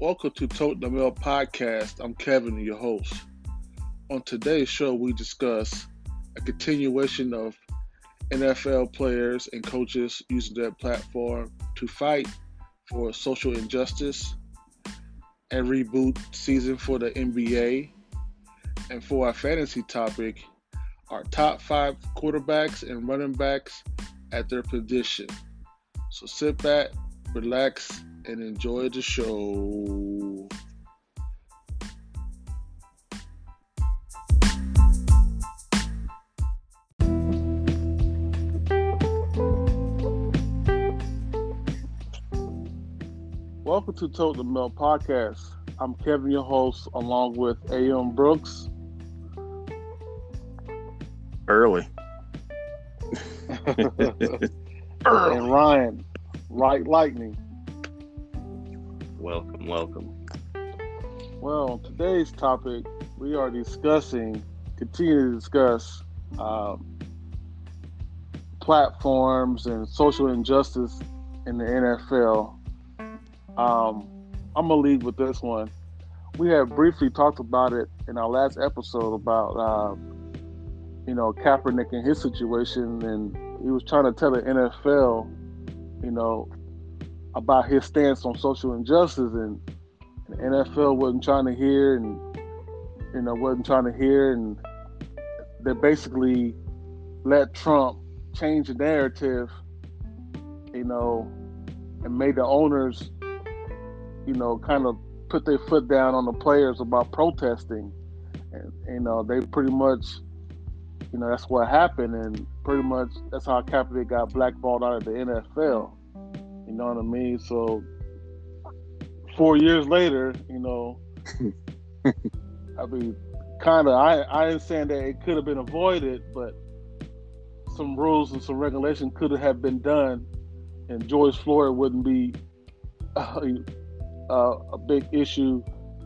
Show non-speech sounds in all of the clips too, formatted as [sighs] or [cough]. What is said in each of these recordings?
Welcome to Tote the Mail podcast. I'm Kevin, your host. On today's show, we discuss a continuation of NFL players and coaches using their platform to fight for social injustice and reboot season for the NBA. And for our fantasy topic, our top five quarterbacks and running backs at their position. So sit back, relax, and enjoy the show. Welcome to Tote the Mail podcast. I'm Kevin, your host, along with A.M. Brooks. Early. [laughs] and Ryan, right Lightning. Welcome, welcome. Well, today's topic, we are discussing, continue to discuss um, platforms and social injustice in the NFL. Um, I'm gonna lead with this one. We had briefly talked about it in our last episode about, uh, you know, Kaepernick and his situation, and he was trying to tell the NFL, you know, about his stance on social injustice, and the NFL wasn't trying to hear, and you know, wasn't trying to hear, and they basically let Trump change the narrative, you know, and made the owners, you know, kind of put their foot down on the players about protesting, and you know, they pretty much, you know, that's what happened, and pretty much that's how Kaepernick got blackballed out of the NFL. You know what I mean? So four years later, you know, [laughs] I mean, kind of. I I ain't saying that it could have been avoided, but some rules and some regulation could have been done, and George Floyd wouldn't be uh, [laughs] uh, a big issue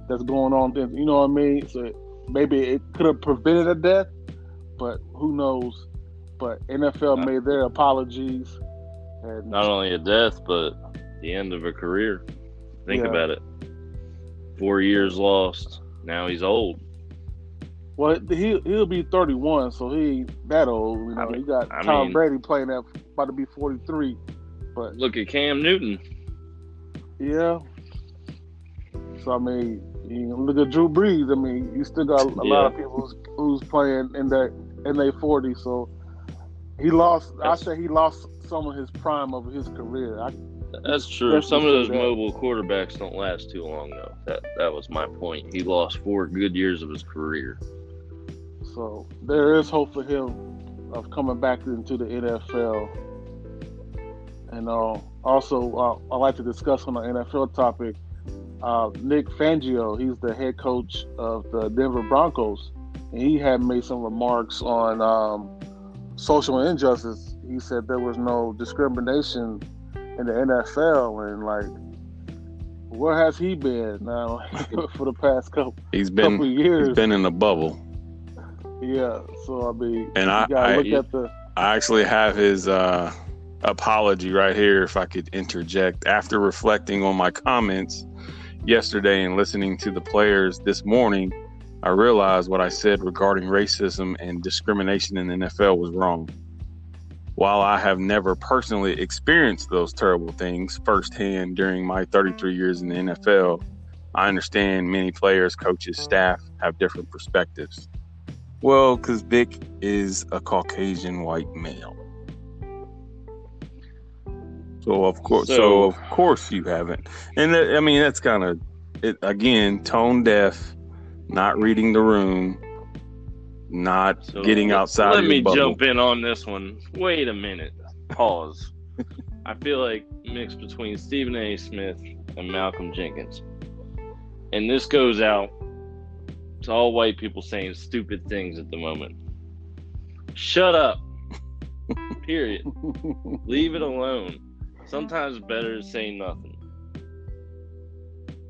that's going on. Then you know what I mean? So maybe it could have prevented a death, but who knows? But NFL made their apologies. And Not only a death, but the end of a career. Think Yeah. about it. Four years lost. Now he's old. Well, he he'll be 31, so he ain't that old. You know, I mean- you got I Tom mean- Brady playing at about to be 43. But Look at Cam Newton. yeah, so I mean, you can look at Drew Brees. I mean, you still got a lot of people who's, who's playing in that in their 40s. So he lost. I That's- say he lost some of his prime of his career. I, That's true. Some of those mobile quarterbacks don't last too long, though. That that was my point. He lost four good years of his career. so there is hope for him of coming back into the NFL. And uh, also, uh, I like to discuss on the NFL topic. Uh, Vic Fangio, he's the head coach of the Denver Broncos, and he had made some remarks on um, social injustice. He said there was no discrimination in the NFL, and like, where has he been now [laughs] for the past couple He's been couple years? he's been in a bubble, Yeah, so I mean, and I I, look at the I actually have his uh, apology right here. If I could interject, after reflecting on my comments yesterday and listening to the players this morning, I realized what I said regarding racism and discrimination in the NFL was wrong. While I have never personally experienced those terrible things firsthand during my 33 years in the NFL, I understand many players, coaches, staff have different perspectives. Well, because Vic is a Caucasian white male. So of course, so, So- of course you haven't, and that, I mean that's kind of again, tone deaf, not reading the room, not So getting outside. Let of me bubble. jump in on this one. Wait a minute. Pause. [laughs] I feel like mixed between Stephen A. Smith and Malcolm Jenkins. And this goes out to all white people saying stupid things at the moment. Shut up. [laughs] Period. Leave it alone. Sometimes better to say nothing.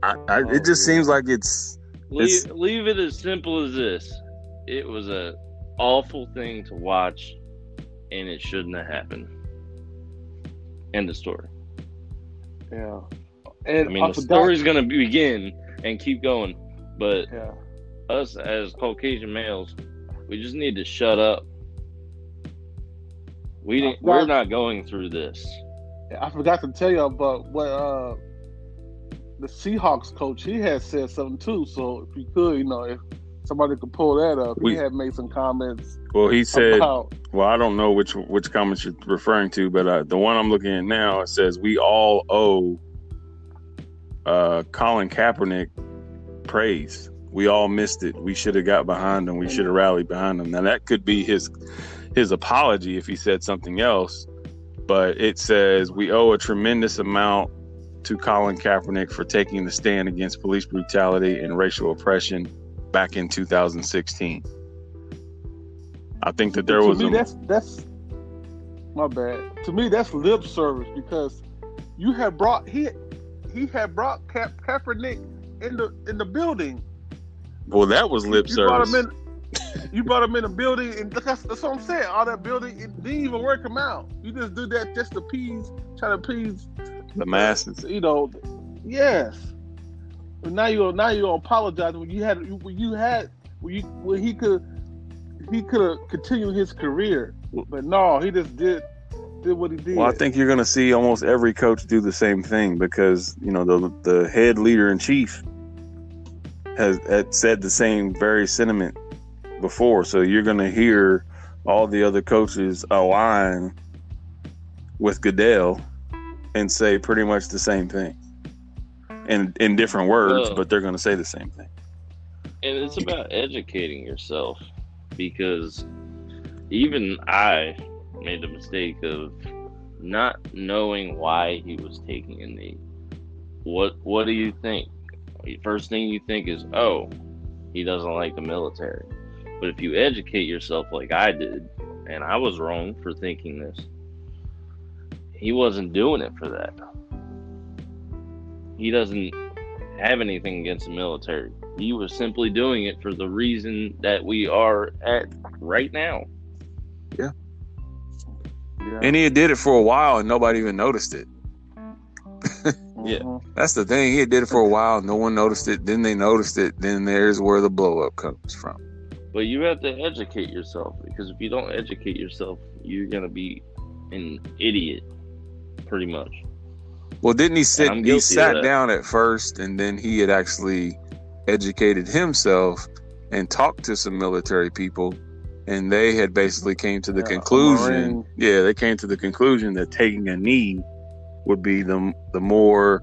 I, I, it just oh, seems like it's Leave, leave it as simple as this. It was a awful thing to watch, and it shouldn't have happened. End of story. Yeah. And I mean, the forgot- story's gonna begin and keep going, but Yeah. us as Caucasian males, we just need to shut up. We didn't, we're not going through this. I forgot to tell you about what uh, the Seahawks coach he had said something too. So if you could, you know, if somebody could pull that up, We- he had made some comments Well, he said, about well, I don't know which which comments you're referring to, but uh, the one I'm looking at now it says we all owe uh, Colin Kaepernick praise. We all missed it. We should have got behind him. We should have rallied behind him. Now that could be his his apology if he said something else, but it says we owe a tremendous amount to Colin Kaepernick for taking the stand against police brutality and racial oppression back in 2016. I think that there to was me a, that's that's my bad. To me, that's lip service because you had brought he he had brought Ka- Kaepernick in the in the building. well that was lip you brought service. him in. [laughs] You brought him in the building, and that's, that's what I'm saying. All that building, it didn't even work him out. You just do that just to appease, try to appease the masses. you know, yes. But now you now you apologize when you had when you had when you when he could he could have continued his career, but no, he just did did what he did. Well, I think you're going to see almost every coach do the same thing because you know the the head leader in chief has, had said the same very sentiment before. So you're going to hear all the other coaches align with Goodell and say pretty much the same thing, in in different words, Well- but they're going to say the same thing. And it's about educating yourself because even I made the mistake of not knowing why he was taking a knee. What what do you think? First thing you think is, "Oh, he doesn't like the military." But if you educate yourself like I did, and I was wrong for thinking this, he wasn't doing it for that. He doesn't have anything against the military. He was simply doing it for the reason that we are at right now. yeah. And he did it for a while and nobody even noticed it. yeah. Mhm. That's the thing. He did it for a while. No one noticed it. Then they noticed it. Then there's where the blow up comes from. But you have to educate yourself because if you don't educate yourself, you're gonna be an idiot, pretty much. Well, didn't he sit? He sat down at first, and then he had actually educated himself and talked to some military people, and they had basically came to the Yeah, conclusion. Marine. Yeah, they came to the conclusion that taking a knee would be the the more,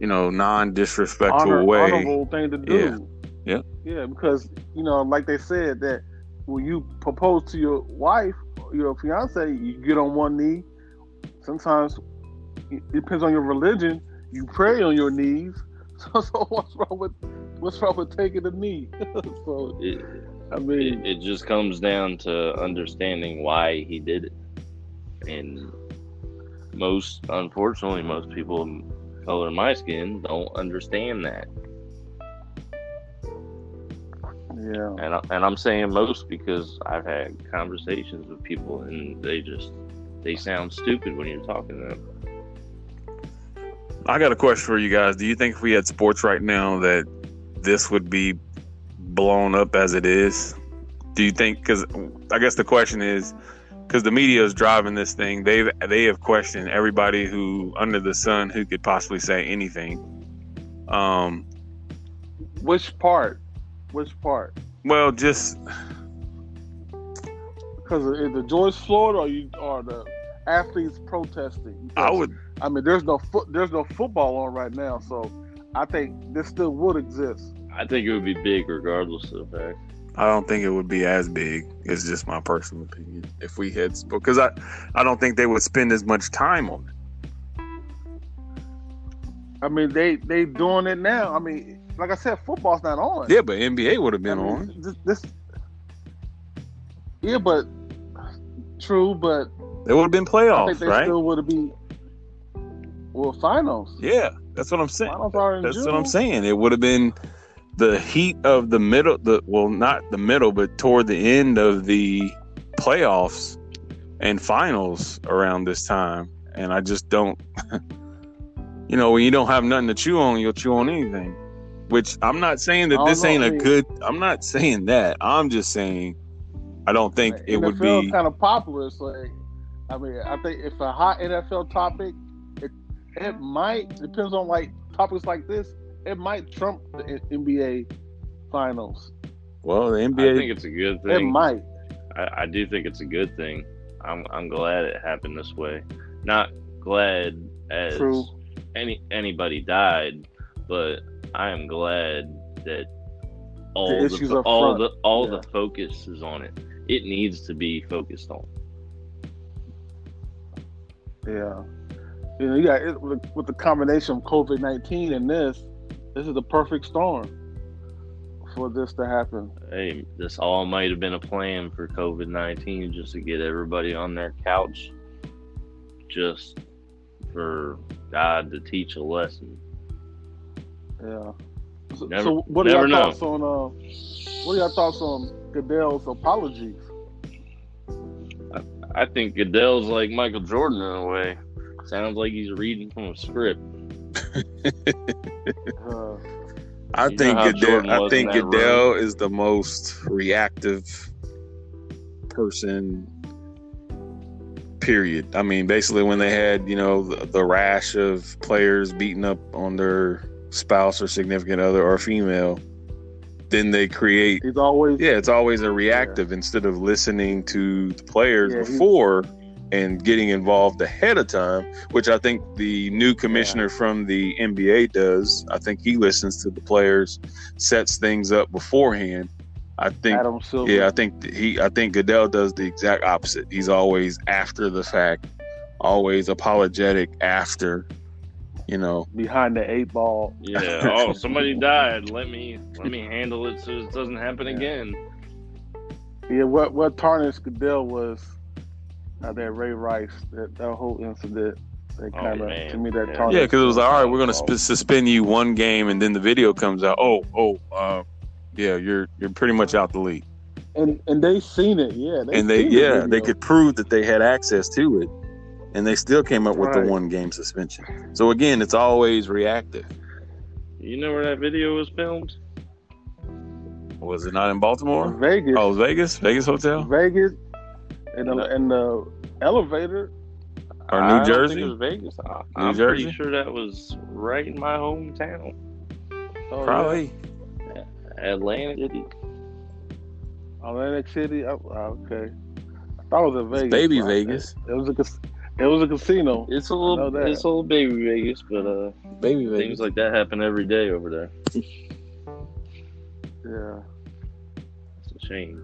you know, non disrespectful Honor, way. honorable thing to do. Yeah. Yeah, Yeah, because you know, like they said that when you propose to your wife, your fiance, you get on one knee. Sometimes it depends on your religion. You pray on your knees. [laughs] So, so what's wrong with what's wrong with taking a knee? [laughs] so It, I mean, it, it just comes down to understanding why he did it. And most, unfortunately, most people color my skin don't understand that. Yeah. And, I, and I'm saying most because I've had conversations with people and they just, they sound stupid when you're talking to them. I got a question for you guys. Do you think if we had sports right now that this would be blown up as it is? Do you think? Because I guess the question is, because the media is driving this thing, They've they have questioned everybody who under the sun who could possibly say anything. Um, Which part? Which part? well, just Because of the George Floyd or you or the athletes protesting? I would I mean, there's no foot, there's no football on right now, so I think this still would exist. I think it would be big regardless of the fact. I don't think it would be as big. It's just my personal opinion. If we had because I I don't think they would spend as much time on it. I mean, they they doing it now. I mean, like I said, football's not on. Yeah, but NBA would have I been mean, on. This, this, yeah, but true, but There would have been I playoffs, think they right? still would have been well finals. Yeah, that's what I'm saying. Finals are in That's June. what I'm saying. It would have been the heat of the middle, the well, not the middle, but toward the end of the playoffs and finals around this time. And I just don't. [laughs] you know, when you don't have nothing to chew on, you'll chew on anything. Which I'm not saying that this ain't a mean- good. I'm not saying that. I'm just saying I don't think it would be. kind of popular. So, like, I mean, I think if a hot NFL topic, it it might depends on like topics like this. It might trump the NBA finals. Well, the NBA. I think it's a good thing. It might. I, I do think it's a good thing. I'm I'm glad it happened this way. Not glad as True. any anybody died, but I am glad that all The the, all the all Yeah. the focus is on it. It needs to be focused on. Yeah. You know, you got it, with, with the combination of COVID nineteen and this. This is the perfect storm for this to happen. Hey, this all might have been a plan for COVID nineteen, just to get everybody on their couch, just for God to teach a lesson. Yeah. So, Never- so what are never your know. thoughts on uh, what are your thoughts on Goodell's apologies? I think Goodell's like Michael Jordan in a way. Sounds like he's reading from a script. [laughs] Uh, I You think know how Goodell. I think in that Goodell is the most reactive person. Period. I mean, basically, when they had you know the, the rash of players beating up on their spouse or significant other or female, then they create. he's always Yeah, it's always a reactive instead of listening to the players Yeah, before and getting involved ahead of time, which I think the new commissioner from the NBA does. I think he listens to the players, sets things up beforehand. I think Adam Silver. yeah, I think he I think Goodell does the exact opposite. He's always after the fact, always apologetic after, you know. behind the eight ball. Yeah. Oh, somebody [laughs] died. Let me let me handle it so it doesn't happen Yeah. again. Yeah, what what tarnished Goodell was uh, that Ray Rice, that, that whole incident. That Oh, kind of to me that Yeah. tarnished. Yeah, because it was like, all right, we're gonna sp- suspend you one game, and then the video comes out. Oh, oh, uh, yeah, you're you're pretty much out the league. and and they seen it. Yeah, and they seen the yeah they could prove that they had access to it and they still came up with Right. the one game suspension so again it's always reactive You know where that video was filmed? was it not in baltimore Vegas, oh vegas vegas hotel Vegas, in the in the elevator. or I new don't jersey think it was Vegas. I, New I'm Jersey? pretty sure that was right in my hometown, Oh, probably Atlantic City. Atlantic City. Oh, okay, I thought it was in It's Vegas. baby but vegas It was a cas- it was a casino. It's a little, it's a little baby Vegas, but uh, baby things like that happen every day over there. [laughs] Yeah, It's a shame.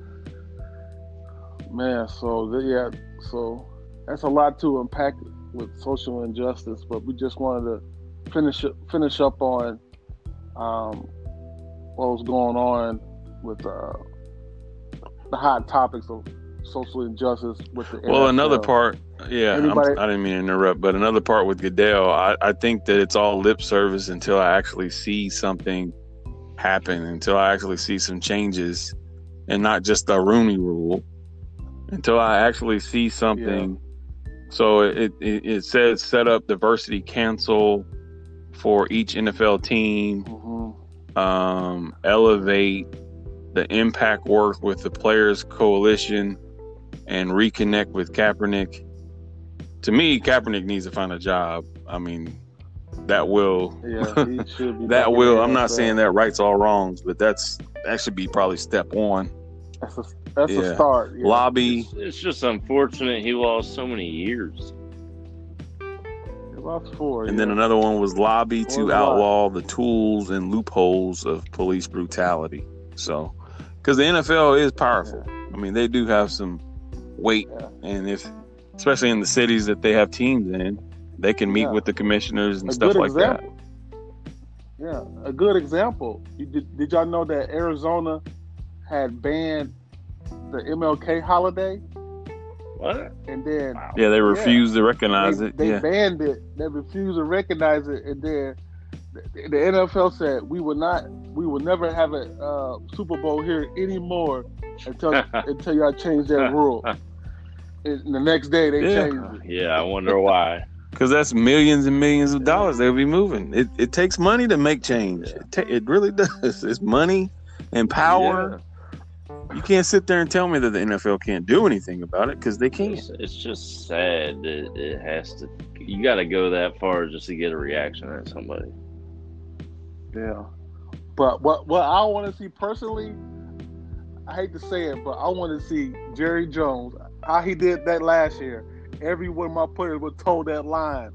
man. So yeah, so that's a lot to unpack with social injustice, but we just wanted to finish up, finish up on um, what was going on with uh, the hot topics of social injustice with the well another part yeah I'm- i didn't mean to interrupt but another part with goodell I, I think that it's all lip service until i actually see something happen until i actually see some changes and not just the rooney rule until i actually see something so it, it, it says set up diversity council for each nfl team Mhm. um, elevate the impact work with the Players Coalition and reconnect with Kaepernick. To me, Kaepernick needs to find a job. I mean, that will Yeah, he [laughs] should be. that will. I'm not saying that rights all wrongs, but that's that should be probably step one. That's a, that's Yeah. a start. Yeah. Lobby. It's, it's just unfortunate he lost so many years. About four. And yeah. then another one was lobby Or to what? outlaw the tools and loopholes of police brutality. So, because the NFL is powerful. I mean, they do have some weight, Yeah. and if, especially in the cities that they have teams in, they can meet Yeah. with the commissioners and a stuff good like that. Yeah, a good example. Did, did y'all know that Arizona had banned the MLK holiday, What? and then Wow. Yeah, they refuse to recognize they, it. they yeah, banned it. They refused to recognize it, and then the, the NFL said we will not, we will never have a uh, Super Bowl here anymore until [laughs] until y'all change that rule. [laughs] And the next day they Yeah. changed it. Yeah, I wonder why. [laughs] Because that's millions and millions of dollars they'll be moving. It, it takes money to make change. Yeah. It, ta- it really [laughs] does. It's money and power. You can't sit there and tell me that the NFL can't do anything about it because they can't. It's, it's just sad that it has to. You got to go that far just to get a reaction at somebody. Yeah. But what what I want to see personally, I hate to say it, but I want to see Jerry Jones how he did that last year. Every one of my players would toe that line.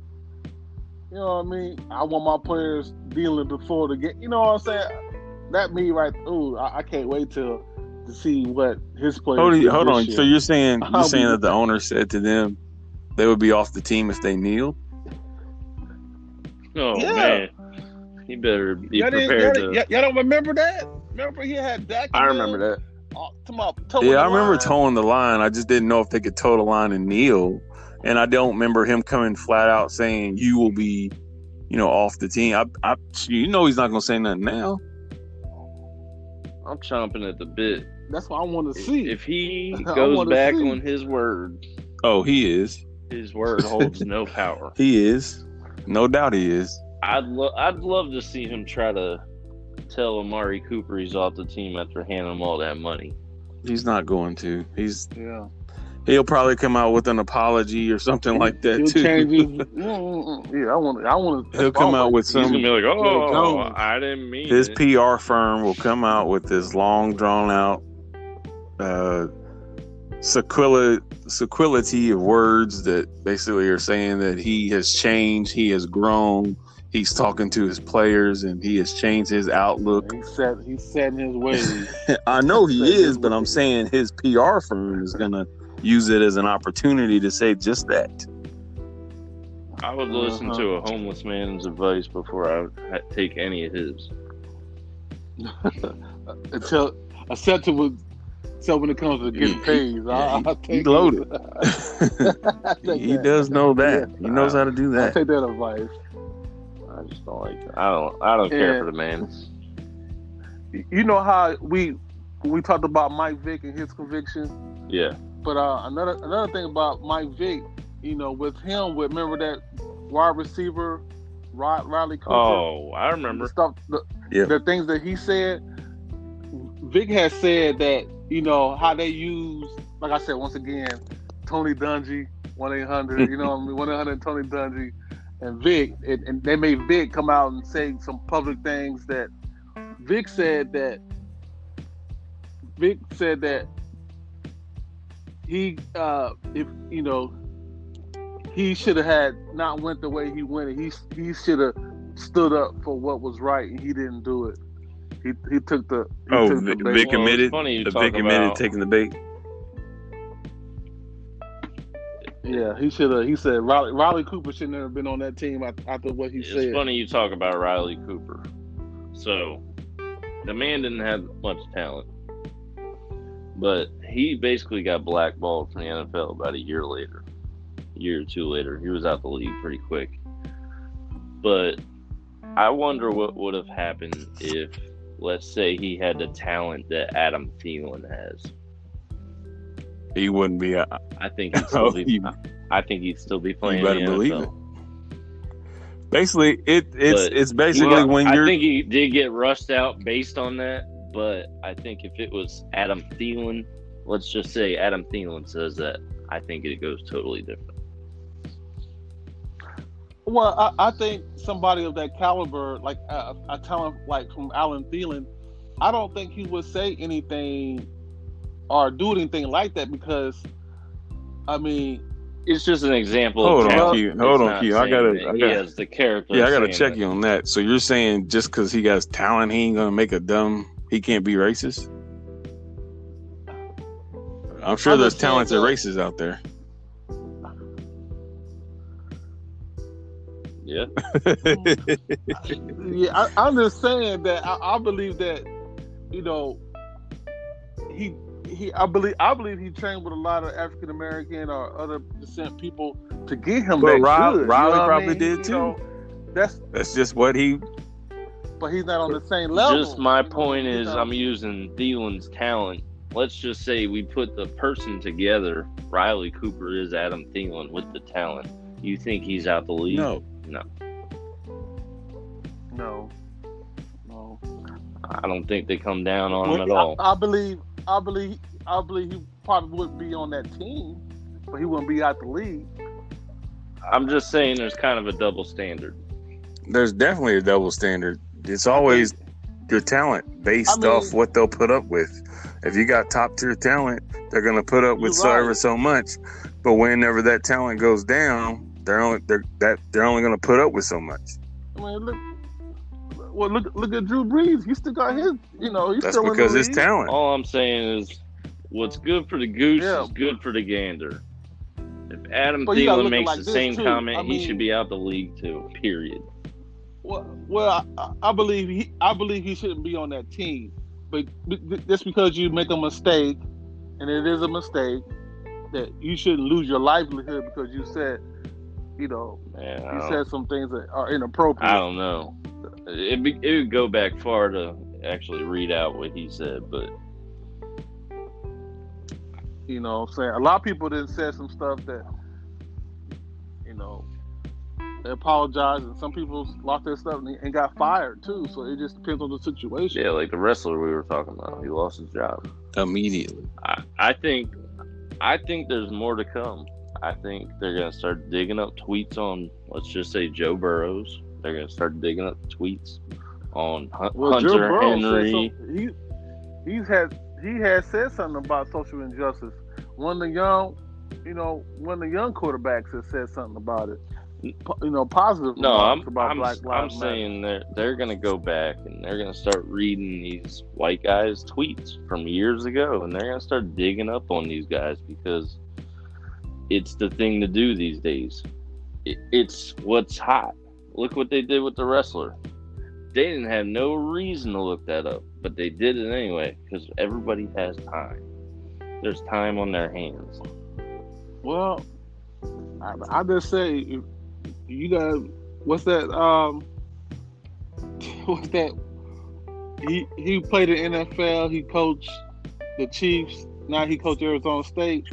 You know what I mean? I want my players dealing before the game. You know what I'm saying? That me right. Ooh, I, I can't wait till to see what his players. Hold, do hold this on. year. So you're saying [laughs] you're I'll saying be- that the owner said to them they would be off the team if they kneel? Oh Yeah. man, you better be Y'all, prepared y'all, to. y'all- y'all don't remember that? Remember he had Dak. I remember that. Oh, come on, Yeah, I the remember line. towing the line. I just didn't know if they could toe the line and kneel. And I don't remember him coming flat out saying you will be, you know, off the team. I, I you know, he's not gonna say nothing now. I'm chomping at the bit. That's what I want to see. if he [laughs] goes back see. on his word, Oh, he is. his word holds no power. [laughs] He is. No doubt he is. I'd lo- I'd love to see him try to tell Amari Cooper he's off the team after handing him all that money. He's not going to. He's yeah. he'll probably come out with an apology or something like that He'll too. change his. Mm, mm, mm. yeah, I want. To, I want. To. He'll come out with He's some gonna be like, "Oh, Jones. I didn't mean his it." PR firm will come out with this long drawn out uh sequila sequility of words that basically are saying that he has changed, he has grown, he's talking to his players and he has changed his outlook. He set. He's setting his ways. [laughs] I know he is, but I'm saying his PR firm is gonna use it as an opportunity to say just that. I would listen Uh-huh. to a homeless man's advice before I take any of his. [laughs] Until except to with. So when it comes to getting paid, yeah, I, he- I'll he take loaded. [laughs] it. I'll take he that. does know that. Yeah. He knows how to do that. I'll that. take that advice. I just don't like. That. I don't. I don't care Yeah. for the man. You know how we we talked about Mike Vick and his conviction, Yeah. but uh, another another thing about Mike Vick, you know, with him, with remember that wide receiver, Ri- Riley Cooper. Oh, I remember. stuff, the, Yeah. the things that he said. Vick has said that you know how they use, like I said once again, Tony Dungy, one eight hundred, you know, I mean, one eight hundred Tony Dungy, and Vick, and, and they made Vick come out and say some public things that Vick said that Vick said that he, uh, if you know, he should have had not went the way he went. He he should have stood up for what was right, and he didn't do it. He he took the he Oh, took the Vick- bait. Vick Well, it's admitted. funny you The talk Vick admitted about- taking the bait. Yeah, he should have. He said Riley, Riley Cooper shouldn't have been on that team after, what he It's said. It's funny you talk about Riley Cooper. So, the man didn't have much talent, but he basically got blackballed from the NFL about a year later, a year or two later. He was out the league pretty quick. But I wonder what would have happened if, let's say, he had the talent that Adam Thielen has. He wouldn't be. Uh, I think [laughs] he'd still be. you, I think he'd still be playing. better the believe NFL. it. basically, it it's But it's basically Well, when I you're. think he did get rushed out based on that, but I think if it was Adam Thielen, let's just say Adam Thielen says that, I think it goes totally different. Well, I, I think somebody of that caliber, like uh, a talent like from Alan Thielen, I don't think he would say anything or do anything like that because, I mean, It's just an example. Hold of on, talent. Q. Hold on, Q. I gotta- that I gotta- has the character. yeah, I gotta check that. you on that. So you're saying just because he got talent, he ain't gonna make a dumb. He can't be racist. I'm sure I'm there's talented that- racists out there. Yeah. [laughs] yeah, I, I'm just saying that I, I believe that, you know, he he I believe I believe he trained with a lot of African American or other descent people to get him But that Riley- good. you Riley know what I probably mean? did You too. know, that's That's just what he. but he's not on the same level. Just my you know, point is, I'm using Thielen's talent. Let's just say we put the person together. Riley Cooper is Adam Thielen with the talent. You think he's out the league? No. No. No. No. I don't think they come down on him at all. I, I believe. I believe. I believe he probably wouldn't be on that team, but he wouldn't be out the league. I'm just saying there's kind of a double standard. There's definitely a double standard. It's always your talent based I mean- off what they'll put up with. If you got top tier talent, they're going to put up with so right. ever so much. But whenever that talent goes down, they're only they're that they're only going to put up with so much. I mean, look. Well, look. Look at Drew Brees. He still got his. You know, he's That's still because in the it's talent. All I'm saying is, what's good for the goose Yeah. is good for the gander. If Adam But Thielen look at it makes like the same too. comment, I he should be out the league too. Period. Well, well, I, I believe he. I believe he shouldn't be on that team. But b- b- just because you make a mistake, and it is a mistake, that you shouldn't lose your livelihood because you said, you know, Man, you said some things that are inappropriate. I don't know. It be, it would go back far to actually read out what he said, but You know, what I'm saying a lot of people didn't say some stuff that, you know, they apologized, and some people lost their stuff and, and got fired too. So it just depends on the situation. yeah, like the wrestler we were talking about, he lost his job. Immediately. I, I think I think there's more to come. I think they're gonna start digging up tweets on let's just say Joe Burrows. They're gonna start digging up tweets on Hun- Well, Hunter Henry. he he's had he has said something about social injustice. One of the young, you know, one of the young quarterbacks has said something about it. You know, positive. No, I'm about I'm, Black I'm saying they're they're gonna go back and they're gonna start reading these white guys' tweets from years ago, and they're gonna start digging up on these guys because it's the thing to do these days. It, it's what's hot. Look what they did with the wrestler. They didn't have no reason to look that up, but they did it anyway because everybody has time. There's time on their hands. Well, I, I just say you got what's that? Um, [laughs] what's that? He he played in NFL. He coached the Chiefs. Now he coached Arizona State.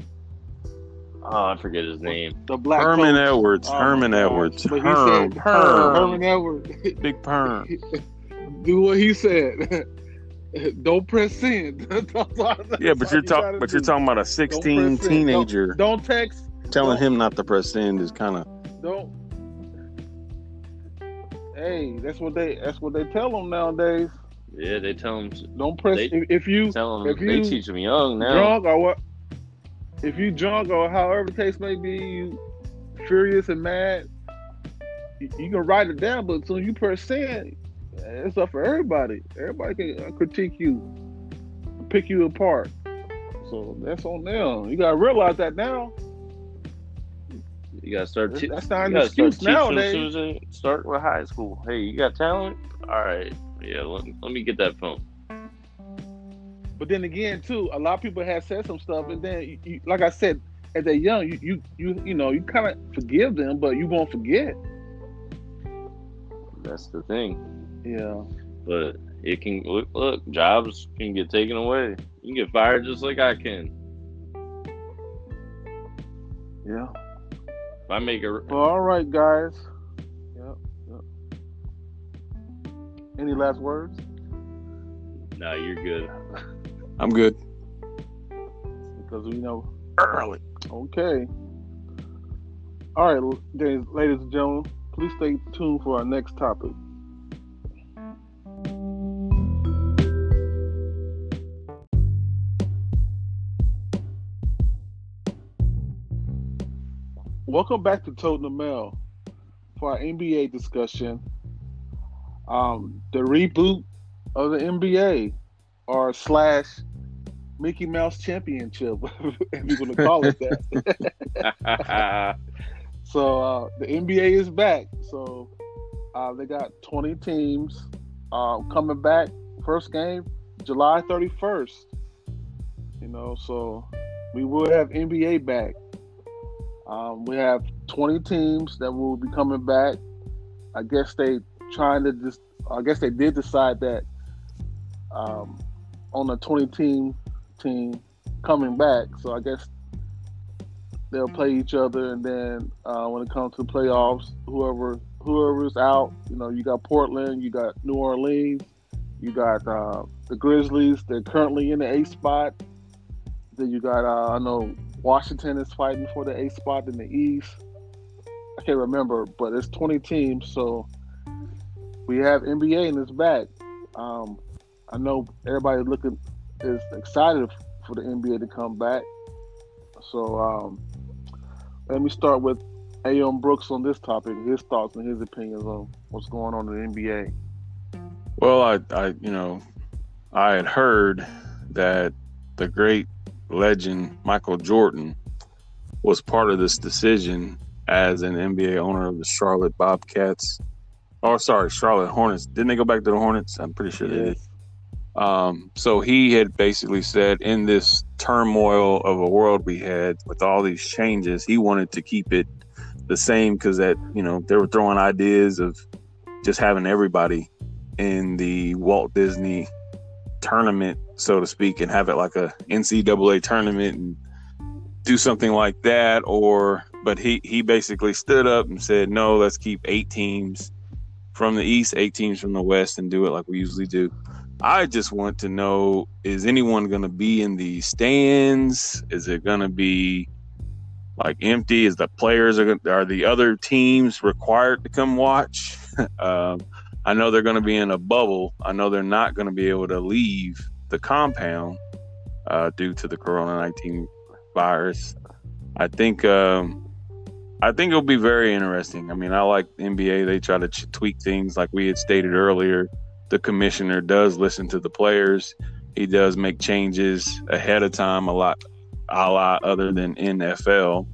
Oh, I forget his name. The black Herman coach. Edwards. Oh Herman. Edwards. But he Herm. said- Herm. Herman Edwards. Big perm. [laughs] Do what he said. [laughs] Don't press send. [laughs] Yeah, but you're talking. But you're talking about a 16 press send. teenager Don't text. telling don't- him not to press send is kind of. Don't. Hey, that's what they. That's what they tell them nowadays. Yeah, they tell them. Don't press. They- if, if you Tell If them they teach them young now. drunk or what, if you drunk or however the case may be, you furious and mad, you, you can write it down. But soon you press send, it's up for everybody. Everybody can uh, critique you, pick you apart. So that's on them. You gotta realize that now. You gotta start. Te- That's not an start excuse teaching them nowadays. as soon as they start with high school. Hey, you got talent? All right. Yeah. Let, let me get that phone. But then again, too, a lot of people have said some stuff, and then, you, like I said, as they're young, you you you, you know, you kind of forgive them, but you won't forget. That's the thing. Yeah. But it can look. Look, jobs can get taken away. You can get fired just like I can. Yeah. If I make a. Well, all right, guys. Yep. Yep. Any last words? No, you're good. [laughs] I'm good. Because we know. Early. Okay. All right, ladies and gentlemen, please stay tuned for our next topic. Welcome back to the Mail for our NBA discussion. Um, the reboot of the NBA or slash Mickey Mouse Championship, [laughs] if you're going to call it that. [laughs] So uh, the NBA is back. So uh, they got 20 teams uh, coming back. First game, July 31st. You know, so we will have NBA back. Um, we have 20 teams that will be coming back. I guess they trying to just. I guess they did decide that um, on a 20 team team coming back. So I guess they'll play each other, and then uh, when it comes to the playoffs, whoever whoever's out, you know, you got Portland, you got New Orleans, you got uh, the Grizzlies. They're currently in the eighth spot. Then you got uh, I know Washington is fighting for the eighth spot in the East. I can't remember, but it's 20 teams, so we have NBA in its back. Um, I know everybody looking is excited for the NBA to come back. So um, let me start with Ayon Brooks on this topic, his thoughts and his opinions on what's going on in the NBA. Well, I, I, you know, I had heard that the great legend Michael Jordan was part of this decision as an NBA owner of the Charlotte Bobcats. Oh, sorry, Charlotte Hornets. Didn't they go back to the Hornets? I'm pretty sure they did. Um, so he had basically said in this turmoil of a world we had with all these changes, he wanted to keep it the same because that you know they were throwing ideas of just having everybody in the Walt Disney tournament, so to speak, and have it like a NCAA tournament and do something like that. Or, but he he basically stood up and said, no, let's keep eight teams from the East, eight teams from the West, and do it like we usually do. I just want to know: Is anyone going to be in the stands? Is it going to be like empty? Is the players are are the other teams required to come watch? [laughs] um, I know they're going to be in a bubble. I know they're not going to be able to leave the compound uh, due to the Corona nineteen virus. I think um, I think it'll be very interesting. I mean, I like NBA. They try to ch- tweak things, like we had stated earlier the commissioner does listen to the players. He does make changes ahead of time a lot, a lot other than NFL.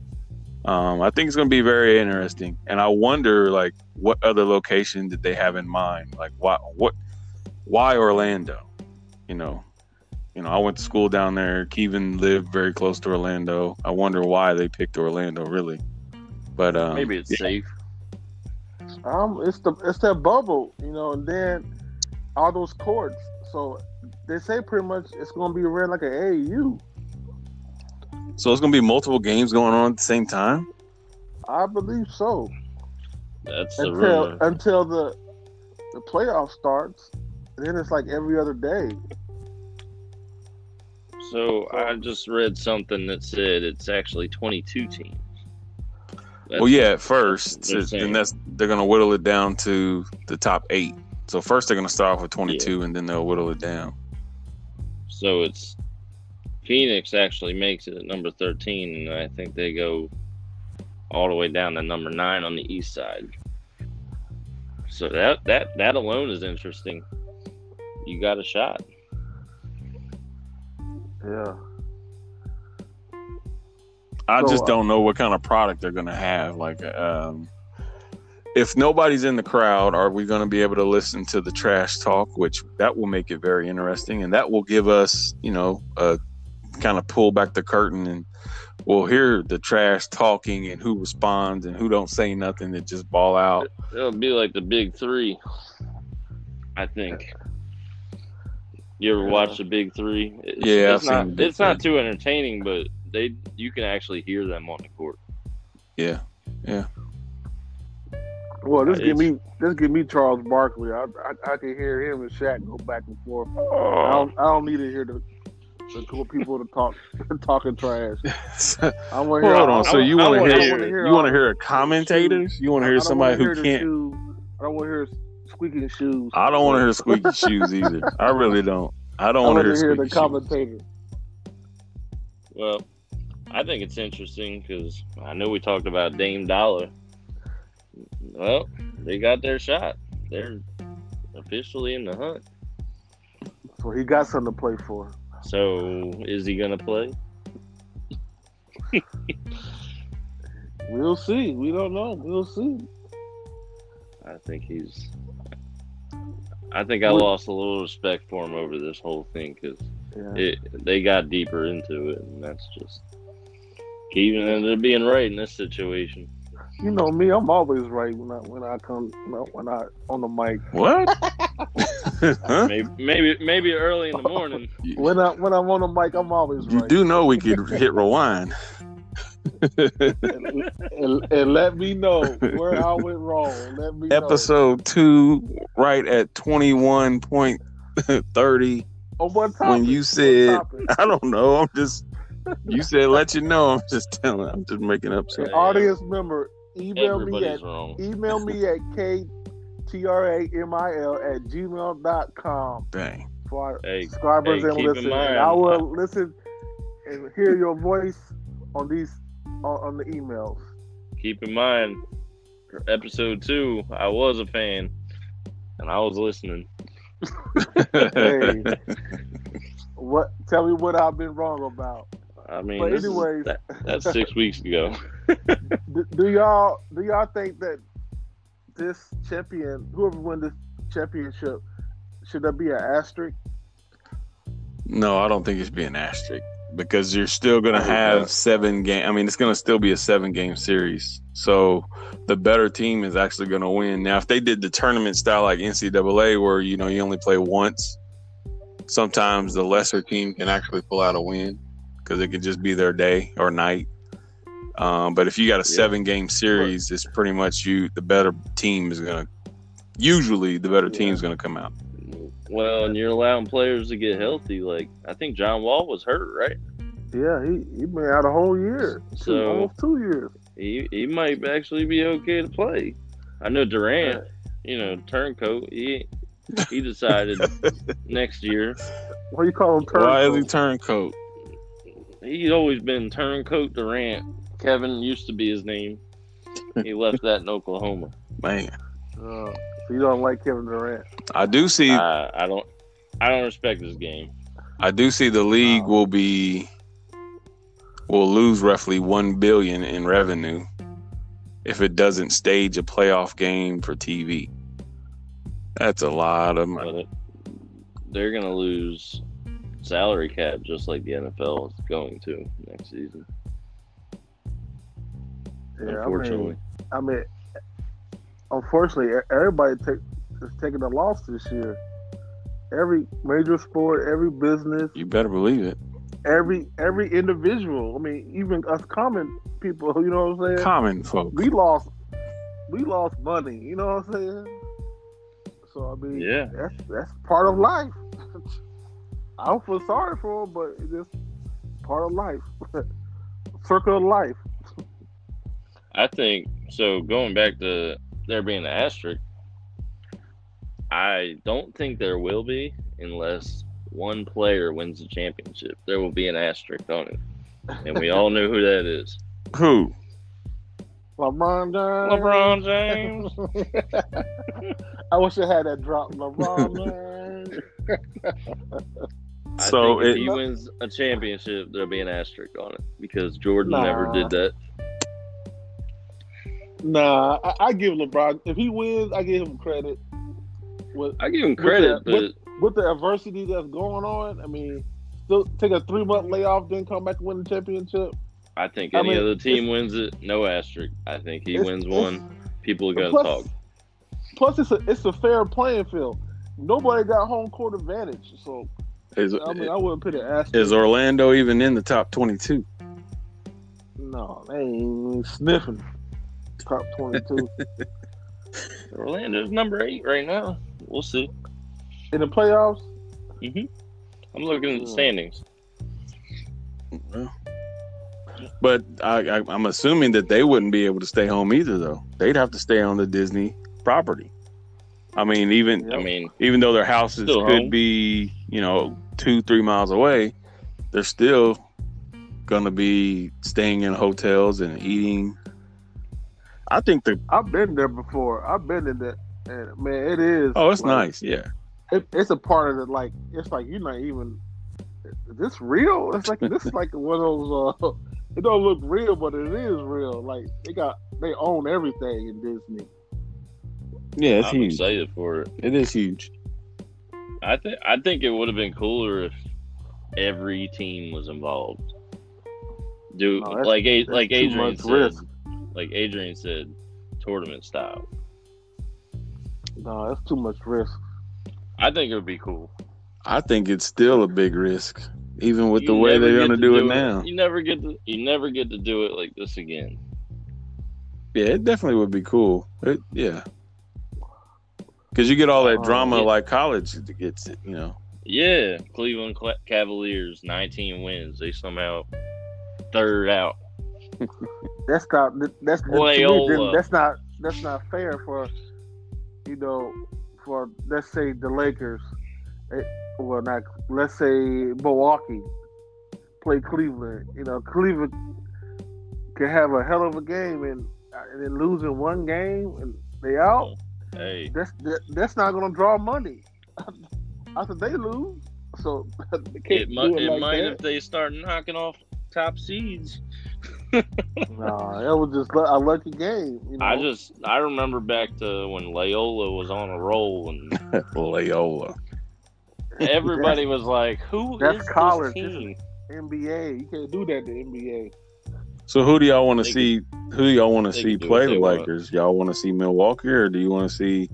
Um, I think it's going to be very interesting, and I wonder like what other location did they have in mind? Like why what why Orlando? You know, you know I went to school down there. Kevin lived very close to Orlando. I wonder why they picked Orlando really. But um, maybe it's yeah. safe. Um, it's the it's that bubble, you know, and then all those courts. So they say pretty much it's going to be ran like an AAU. So it's going to be multiple games going on at the same time. I believe so. That's the rule. until until the the playoff starts. And then it's like every other day. So I just read something that said it's actually 22 teams. That's well, yeah, at first, and that's they're going to whittle it down to the top eight. So first they're going to start off with 22, yeah. and then they'll whittle it down. So it's Phoenix actually makes it at number 13, and I think they go all the way down to number nine on the east side. So that that that alone is interesting. You got a shot. Yeah. I so, just don't know what kind of product they're going to have. Like, um, if nobody's in the crowd, are we going to be able to listen to the trash talk? Which that will make it very interesting, and that will give us, you know, a kind of pull back the curtain, and we'll hear the trash talking and who responds and who don't say nothing that just ball out. It'll be like the big three, I think. You ever watch the Big Three? It's, yeah, it's not. It's not too entertaining, but they you can actually hear them on the court. Yeah, yeah. Well, this give me this give me Charles Barkley. I, I, I can hear him and Shaq go back and forth. Oh. I don't I don't need to hear the the cool people to talk [laughs] talking trash. [laughs] I want to hear. Hold on. So you want to hear, hear you want to hear commentators? You want to hear somebody who can't? Shoes. I don't want to hear squeaking shoes. I don't want to hear squeaky shoes either. I really don't. I don't want to hear, hear the commentator. Well, I think it's interesting because I know we talked about Dame Dollar well, they got their shot. They're officially in the hunt. So he got something to play for. So is he gonna play? [laughs] we'll see. We don't know. We'll see. I think he's. I think I lost a little respect for him over this whole thing because yeah. they got deeper into it, and that's just keeping them being right in this situation you know me, I'm always right when I when I come when I on the mic. What? [laughs] huh? maybe, maybe maybe early in the morning. [laughs] When I when I'm on the mic, I'm always right. you do know we could hit rewind. [laughs] and, and, and let me know where I went wrong. Let me know. Episode two, right at twenty one point thirty. On what topic? When you said. I don't know. I'm just. You said let you know. I'm just telling. I'm just making up An something. audience member, email me at wrong. email me at [laughs] k-t-r-a-m-i-l at gmail.com Dang. for our Hey, subscribers hey, and keep listeners. mind- I will listen and hear your voice on these on, on the emails. Keep in mind, for episode two, I was a fan, and I was listening. [laughs] Hey. [laughs] What? Tell me what I've been wrong about. I mean, But anyways. that, that's six [laughs] weeks ago. [laughs] Do, do y'all do y'all think that this champion, whoever won this championship, should that be an asterisk? No, I don't think it should be an asterisk because you're still going to have seven game. I mean, it's going to still be a seven game series. So the better team is actually going to win. Now, if they did the tournament style like NCAA, where you know you only play once, sometimes the lesser team can actually pull out a win because it could just be their day or night. Um, but if you got a Yeah. seven game series, it's pretty much you. The better team is going to. Usually, the better Yeah. team is going to come out. Well, and you're allowing players to get healthy. Like I think John Wall was hurt, right? Yeah, he he been out a whole year, two, So- almost two years. He he might actually be okay to play. I know Durant, you know, turncoat. He he decided [laughs] next year. What do you call him? Why is he Turncoat? Turncoat? He's always been turncoat Durant. Kevin used to be his name. He left that in Oklahoma. Man, Uh, you don't like Kevin Durant? I do see. I, I don't I don't respect this game. I do see the league Wow. will be will lose roughly one billion in revenue if it doesn't stage a playoff game for TV. That's a lot of money. They're gonna lose salary cap just like the NFL is going to next season. Yeah, unfortunately. I mean, I mean, unfortunately, everybody take, is taking a loss this year. Every major sport, every business, You better believe it. every every individual. I mean, even us common people. [laughs] You know what I'm saying? Common folks. we lost we lost money. You know what I'm saying? So I mean, Yeah. that's that's part of life. I don't feel sorry for them, but it's just part of life. [laughs] Circle of life. I think so. Going back to there being an asterisk, I don't think there will be unless one player wins the championship. There will be an asterisk on it, and we all know who that is. [laughs] Who? LeBron James. LeBron [laughs] James. I wish I had that drop. LeBron James. I So if he wins a championship, there'll be an asterisk on it because Jordan Nah. never did that. Nah, I, I give LeBron if he wins, I give him credit. With I give him credit, that- but with the adversity that's going on, I mean, still take a three month layoff, then come back and win the championship. I think I any mean, other team wins it, no asterisk. I think he wins one. People are gonna plus, talk. Plus, it's a it's a fair playing field. Nobody got home court advantage, so Is, I mean, I wouldn't put an asterisk. is Orlando even in the top twenty-two? no, they ain't sniffing top twenty two [laughs] Orlando's number eight right now. We'll see. in the playoffs. I'm looking at the Hmm. standings. But I, I, I'm assuming that they wouldn't be able to stay home either, though. They'd have to stay on the Disney property. I mean, even I mean, even though their houses could home. be, you know, two, three miles away, they're still gonna be staying in hotels and eating. I think the I've been there before. I've been in that, and man, it is. oh, it's like, nice, yeah. It, it's a part of it. Like it's like you're not even. Is this real? It's like this is like one of those. Uh, [laughs] it don't look real, but it is real. Like they got they own everything in Disney. Yeah, it's I'm huge. excited for it. It is huge. I think I think it would have been cooler if every team was involved. Do No, like A- like too Adrian said, risk. like Adrian said, tournament style. No, that's too much risk. I think it would be cool. I think it's still a big risk even with You the way they're going to to do it now. You never get to you never get to do it like this again. Yeah, it definitely would be cool. It, yeah, because you get all that Oh, drama yeah. like college gets it. You know. Yeah, Cleveland Cavaliers, 19 wins. They somehow third out. [laughs] That's not that's Loyola. that's not that's not fair for you know for let's say the Lakers. eh, Well, not let's say Milwaukee play Cleveland. You know, Cleveland can have a hell of a game and and then losing one game and they out. Hey, That's that, that's not going to draw money [laughs] I said they lose. So [laughs] they can't it, mu- it, it like might that. if they start knocking off top seeds. [laughs] No, that was just a lucky game. You know? I just I remember back to when Loyola was on a roll and Loyola. everybody was like, "Who That's this college. This team?" NBA. You can't do that to NBA. So who do y'all want to see? Who do y'all want to see play the they want. Lakers? Y'all want to see Milwaukee or do you want to see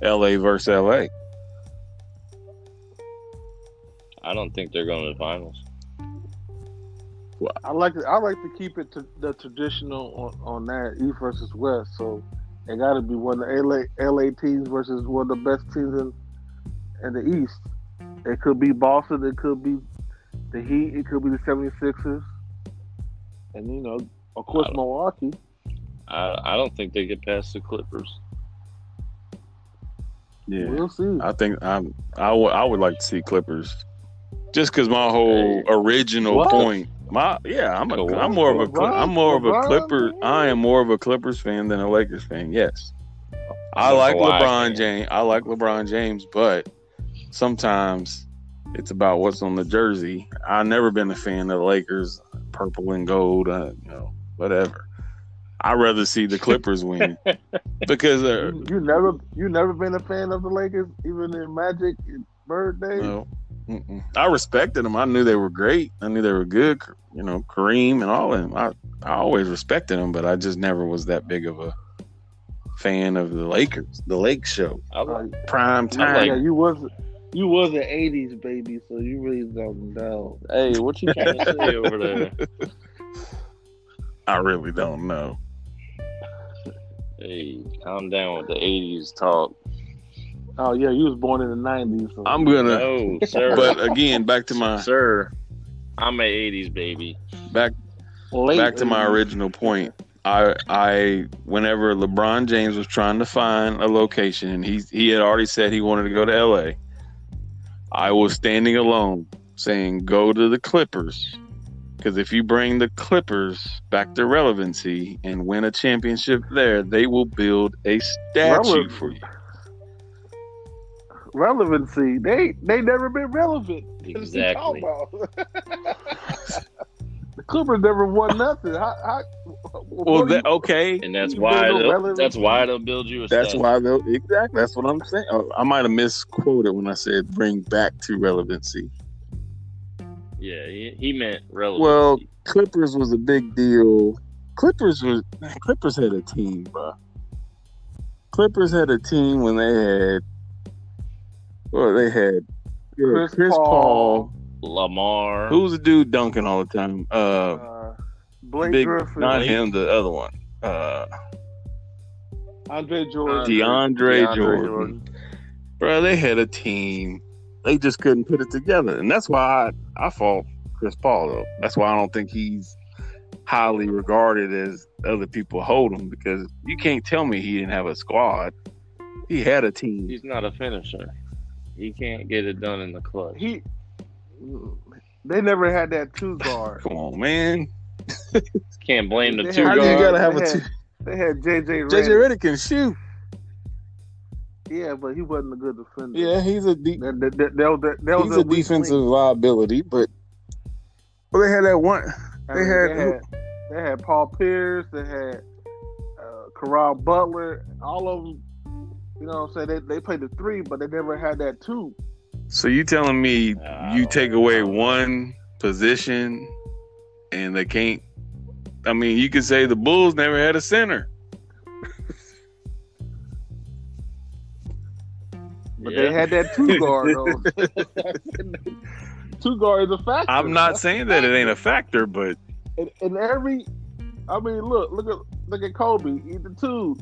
LA versus LA? I don't think they're going to the finals. I like to, I like to keep it to the traditional on, on that East versus West. So it got to be one of the LA LA teams versus one of the best teams in in the East. It could be Boston. It could be the Heat. It could be the 76ers. And you know, of course, I Milwaukee. I I don't think they get past the Clippers. Yeah, We'll see. I think I'm. I would. I would like to see Clippers, just because my whole Hey. original What? point. My yeah, I'm a. Go I'm more of a. Cl- LeBron? I'm more of a LeBron? Clipper. I am more of a Clippers fan than a Lakers fan. Yes, I like LeBron. James. I like LeBron James, but sometimes it's about what's on the jersey. I've never been a fan of the Lakers, purple and gold. Uh, you know, whatever. I'd rather see the Clippers win [laughs] because uh, You, you never you never been a fan of the Lakers, even in Magic and Bird days. No. Mm-mm. I respected them. I knew they were great. I knew they were good. You know, Kareem and all of them. I, I always respected them, but I just never was that big of a fan of the Lakers, the Lake Show, I like, prime time. like- yeah, you was you was an '80s baby, so you really don't know. hey, what you trying to say over there? [laughs] I really don't know. Hey, calm down with the '80s talk. Oh yeah, you was born in the '90s. So. I'm gonna, No, sir. but again, back to my sir, I'm a '80s baby. back Late back to my original point. I I whenever LeBron James was trying to find a location and he he had already said he wanted to go to LA. I was standing alone saying go to the Clippers. Because if you bring the Clippers back to relevancy and win a championship there, they will build a statue Rele- for you. relevancy. They they never been relevant. Exactly. [laughs] talking about? the Clippers never won nothing. How, how, Well, what do that, okay, And that's why no they'll, that's why they'll build you a that's statue. why they'll exactly. That's what I'm saying. Oh, I might have misquoted when I said bring back to relevancy. Yeah, he, he meant relevant. Well, Clippers was a big deal. Clippers was Clippers had a team, bro. Clippers had a team when they had, well, they had yeah, Chris Chris, Paul. Paul. Lamar. Who's the dude dunking all the time? Uh, uh, Blake big, Griffin, not him, the other one. Uh, Andre Jordan. DeAndre, DeAndre Jordan. Jordan. Bro, they had a team. They just couldn't put it together, and that's why I, I fault Chris Paul. Though that's why I don't think he's highly regarded as other people hold him because you can't tell me he didn't have a squad. He had a team. He's not a finisher. He can't get it done in the clutch. He. They never had that two guard. [laughs] Come on, man. Can't blame the They two How had- do you gotta have they a had- two? They had JJ. JJ Redick. Redick can shoot. Yeah, but he wasn't a good defender. Yeah, he's a deep. That, that, that, that was, that, that was He's a a defensive link. liability, but well, they had that one. I They mean, had- they had they had Paul Pierce, they had uh, Caron Butler, all of them. You know what I'm saying? They, they played the three, but they never had that two. So you telling me Uh, you take away one position and they can't? I mean, you could say the Bulls never had a center. But Yeah. they had that two [laughs] guard though. two guard is a factor. I'm not That's saying that it ain't a factor. factor, but And, and every, I mean, look, look at look at Kobe. He the two.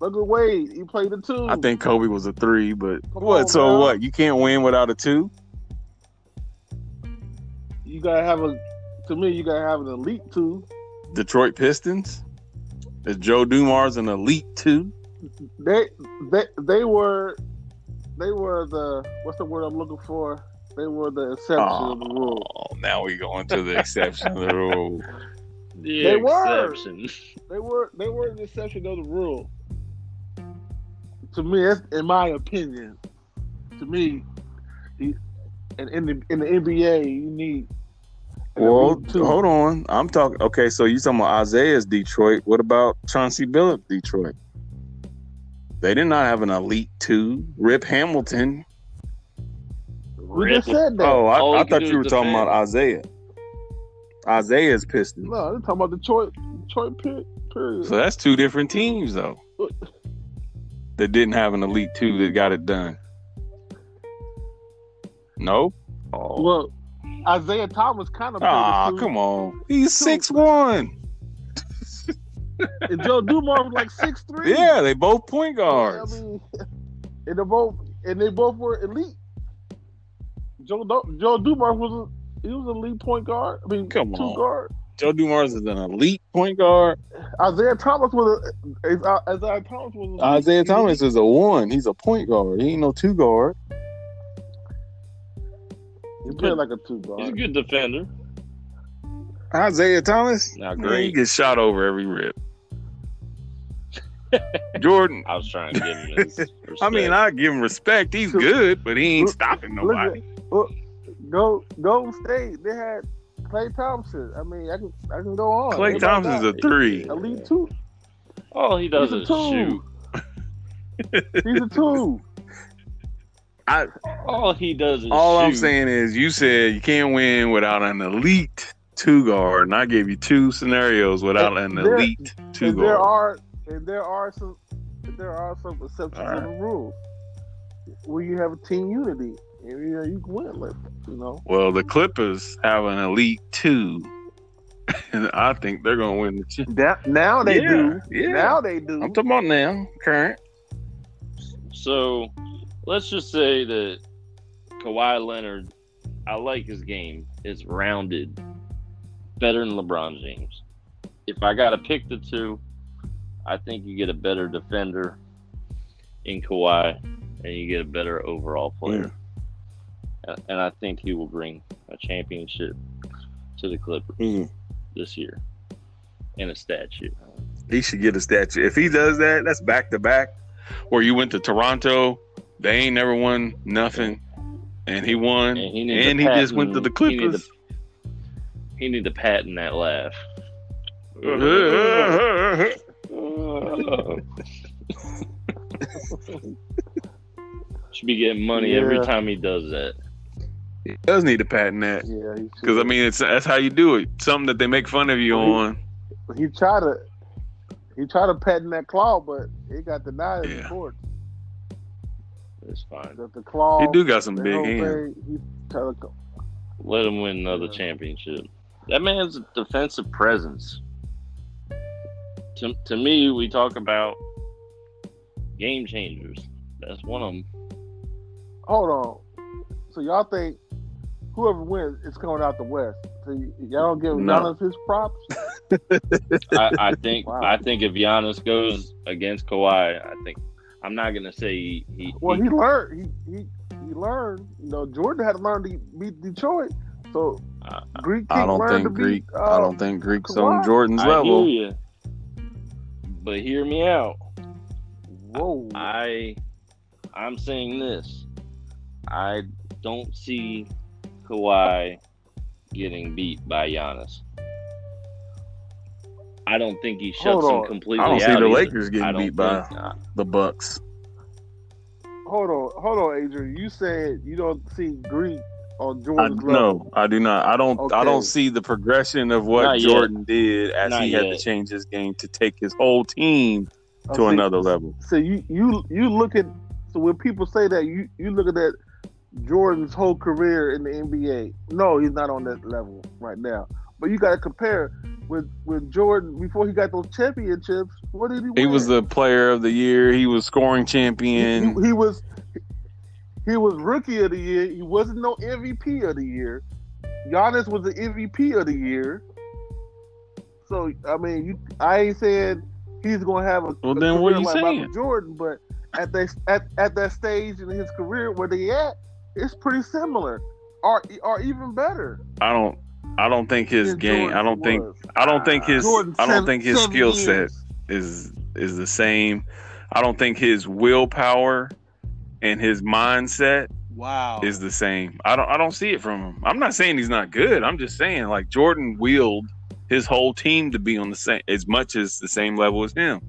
Look at Wade. He played the two. I think Kobe was a three. But Come what? on so now. what? You can't win without a two. you gotta have a. To me, you gotta have an elite two. Detroit Pistons. Is Joe Dumars an elite two? They they they were they were the what's the word I'm looking for? They were the exception of the rule. Oh, now we going to the exception of the rule. The They were. They were they were the exception of the rule. To me, that's in my opinion. To me, he, in, in the in the NBA, you need. Well, hold on. I'm talking. Okay, so you talking about Isiah's Detroit? What about Chauncey Billups Detroit? They did not have an elite two. Rip Hamilton. We just said that. Oh, I, I thought you were talking defend. about Isiah. Isiah's Pistons. No, they're talking about Detroit. Detroit pe- period. So that's two different teams, though. [laughs] That didn't have an elite two that got it done. No. Oh, Well, Isiah Thomas kind of. ah, come on. He's six one. And Joe Dumars was like six three. Yeah, they both point I guards. mean, [laughs] and they both and they both were elite. Joe Joe Dumars was a, he was an elite point guard. I mean, Come two on. guard. Joe Dumars is an elite point guard. Isiah Thomas was a is- uh, Isiah Thomas was a, Isiah Thomas is a one. He's a point guard. He ain't no two guard. He played like a two guard. He's a good defender. Isiah Thomas. Not Man, he gets shot over every rip. [laughs] Jordan. I was trying to give him his [laughs] respect. I mean, I give him respect. He's good, but he ain't stopping Look at nobody. look, go Golden State. They had Klay Thompson. I mean, I can I can go on. Klay Everybody Thompson's a got three. elite two. all he does He's a is two. shoot. He's a two. [laughs] I, All he does is all I'm saying is, you said you can't win without an elite two guard, and I gave you two scenarios without an There- elite two and there are and there are some there are some exceptions All right. to the rule. where you have a team unity and you can win with you know Well, the Clippers have an elite two, [laughs] and I think they're gonna win the championship. now they Yeah, do yeah. now they do I'm talking about now, current. So let's just say that Kawhi Leonard, I like his game. It's rounded, better than LeBron James. If I got to pick the two, I think you get a better defender in Kawhi, and you get a better overall player. And- And I think he will bring a championship to the Clippers Mm. this year, and a statue. He should get a statue. If he does that, that's back to back. Where you went to Toronto, they ain't never won nothing, and he won, And he, and to he just went to the patent- he need Clippers. to- He need to patent that laugh. [laughs] Should be getting money every time he does that. He does need to patent that yeah because I mean it's that's how you do it. Something that they make fun of you Well, he- on. he tried to he tried to patent that claw but it got denied in court It's fine. that the claw He do got some big hands. he Let him win another Yeah. championship. That man's a defensive presence. To, to me, we talk about game changers. That's one of them. hold on so y'all think whoever wins is coming out the west so y'all don't give No. Giannis his props [laughs] I, I think Wow. I think if Giannis goes against Kawhi, I think I'm not gonna say he, he, Well, he- he learned. He he he learned. You know, Jordan had to learn to beat Detroit. So I, Greek I don't think Greek. beat. I um, don't think Greek's Kawhi. on Jordan's I level. hear you, but hear me out. Whoa. I I'm saying this. I don't see Kawhi getting beat by Giannis. I don't think he shuts him on. completely I don't see the either. Lakers getting beat by think- uh, the Bucks. hold on, hold on, Adrian. You said you don't see Greek on I, Jordan's level. no, I do not. I don't. I don't see the progression of what Not yet. Jordan did as Not he had to change his game to take his whole team I to see- another level. So you you you look at so when people say that you you look at that Jordan's whole career in the NBA. No, he's not on that level right now. But you got to compare with with Jordan before he got those championships. What did he? He win? was the player of the year. He was scoring champion. He, he was he was rookie of the year. He wasn't no MVP of the year. Giannis was the MVP of the year. So I mean, you, I ain't saying he's gonna have a, Well, a then what are you like saying? Michael Jordan, but at that at, at that stage in his career where they at, it's pretty similar, or or even better. I don't. I don't think his than game. Jordan I don't think. was. I don't think his. Jordan I don't seven- think his seven skill set years. is is the same. I don't think his willpower and his mindset Wow. is the same. I don't I don't see it from him. I'm not saying he's not good. I'm just saying like Jordan willed his whole team to be on the same as much as the same level as him.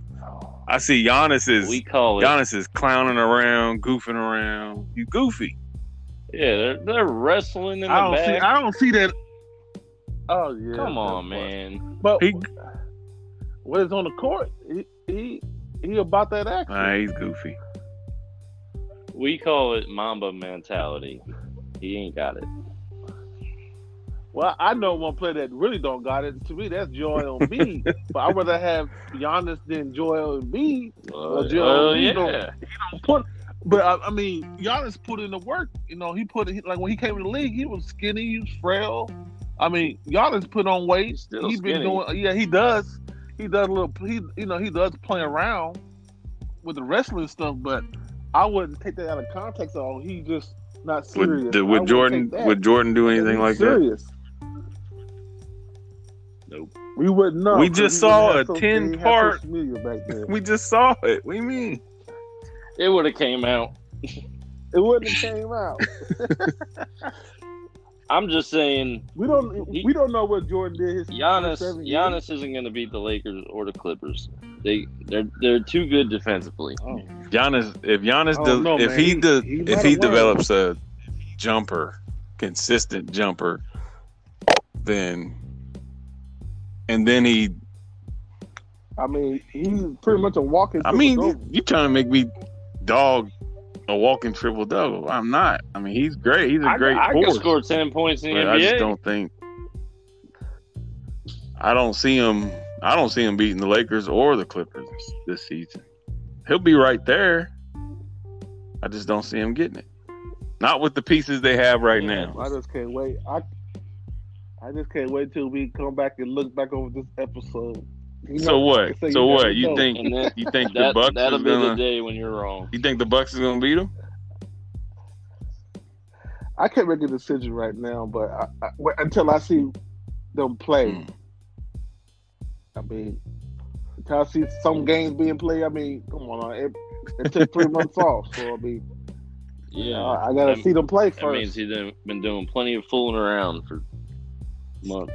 I see Giannis is We call it. Giannis is clowning around, goofing around. You goofy. Yeah, they're, they're wrestling in the I don't see. back. I don't see that. Oh yeah. Come on, that's- man. But He when it's on the court, he he, he about that action. nah, he's goofy. We call it Mamba mentality. He ain't got it. Well, I know one player that really don't got it. To me, that's Joel Embiid. [laughs] but I'd rather have Giannis than Joel Embiid. Well, Joel well, Embiid yeah. don't- Put, but I, I mean, Giannis put in the work. You know, he put in, like when he came in the league, he was skinny, he was frail. I mean, Giannis put on weight. Still He's been doing. Yeah, he does. He does a little. He, you know, he does play around with the wrestling stuff, but I wouldn't take that out of context. At all. He just not serious. Would, did, would Jordan would Jordan do anything like that? serious. Nope. We wouldn't know. We just saw a 10 they didn't have part-. [laughs] We just saw it. We mean? It would have came out. It wouldn't have came out. [laughs] I'm just saying, We don't. He- we don't know what Jordan did. His Giannis. first seven years. Giannis isn't going to beat the Lakers or the Clippers. They they're they're too good defensively. Oh. Giannis, if Giannis, oh, I does, don't know, if man. he, He- does, he if he have won. develops a jumper, consistent jumper, then, and then he, I mean, he's pretty much a walking. I mean, you, you trying to make me dog a walking triple double? I'm not. I mean, he's great. He's a I, great I can score ten points in the but I just don't think. I don't see him. I don't see him beating the Lakers or the Clippers this, season. He'll be right there. I just don't see him getting it. Not with the pieces they have right now. I just can't wait. I I just can't wait till we come back and look back over this episode. You So know, what? say So what? You know. think And then you think the that Bucks that'll is be the gonna? day when you're wrong. You think the Bucks is gonna beat them? I can't make a decision right now, but I, I, until I see them play, Hmm. I mean, until I see some games being played, I mean, come on, it, it took three months [laughs] off, so I mean, Yeah, I, I gotta that- see them play That means first. he's done- been doing plenty of fooling around for months.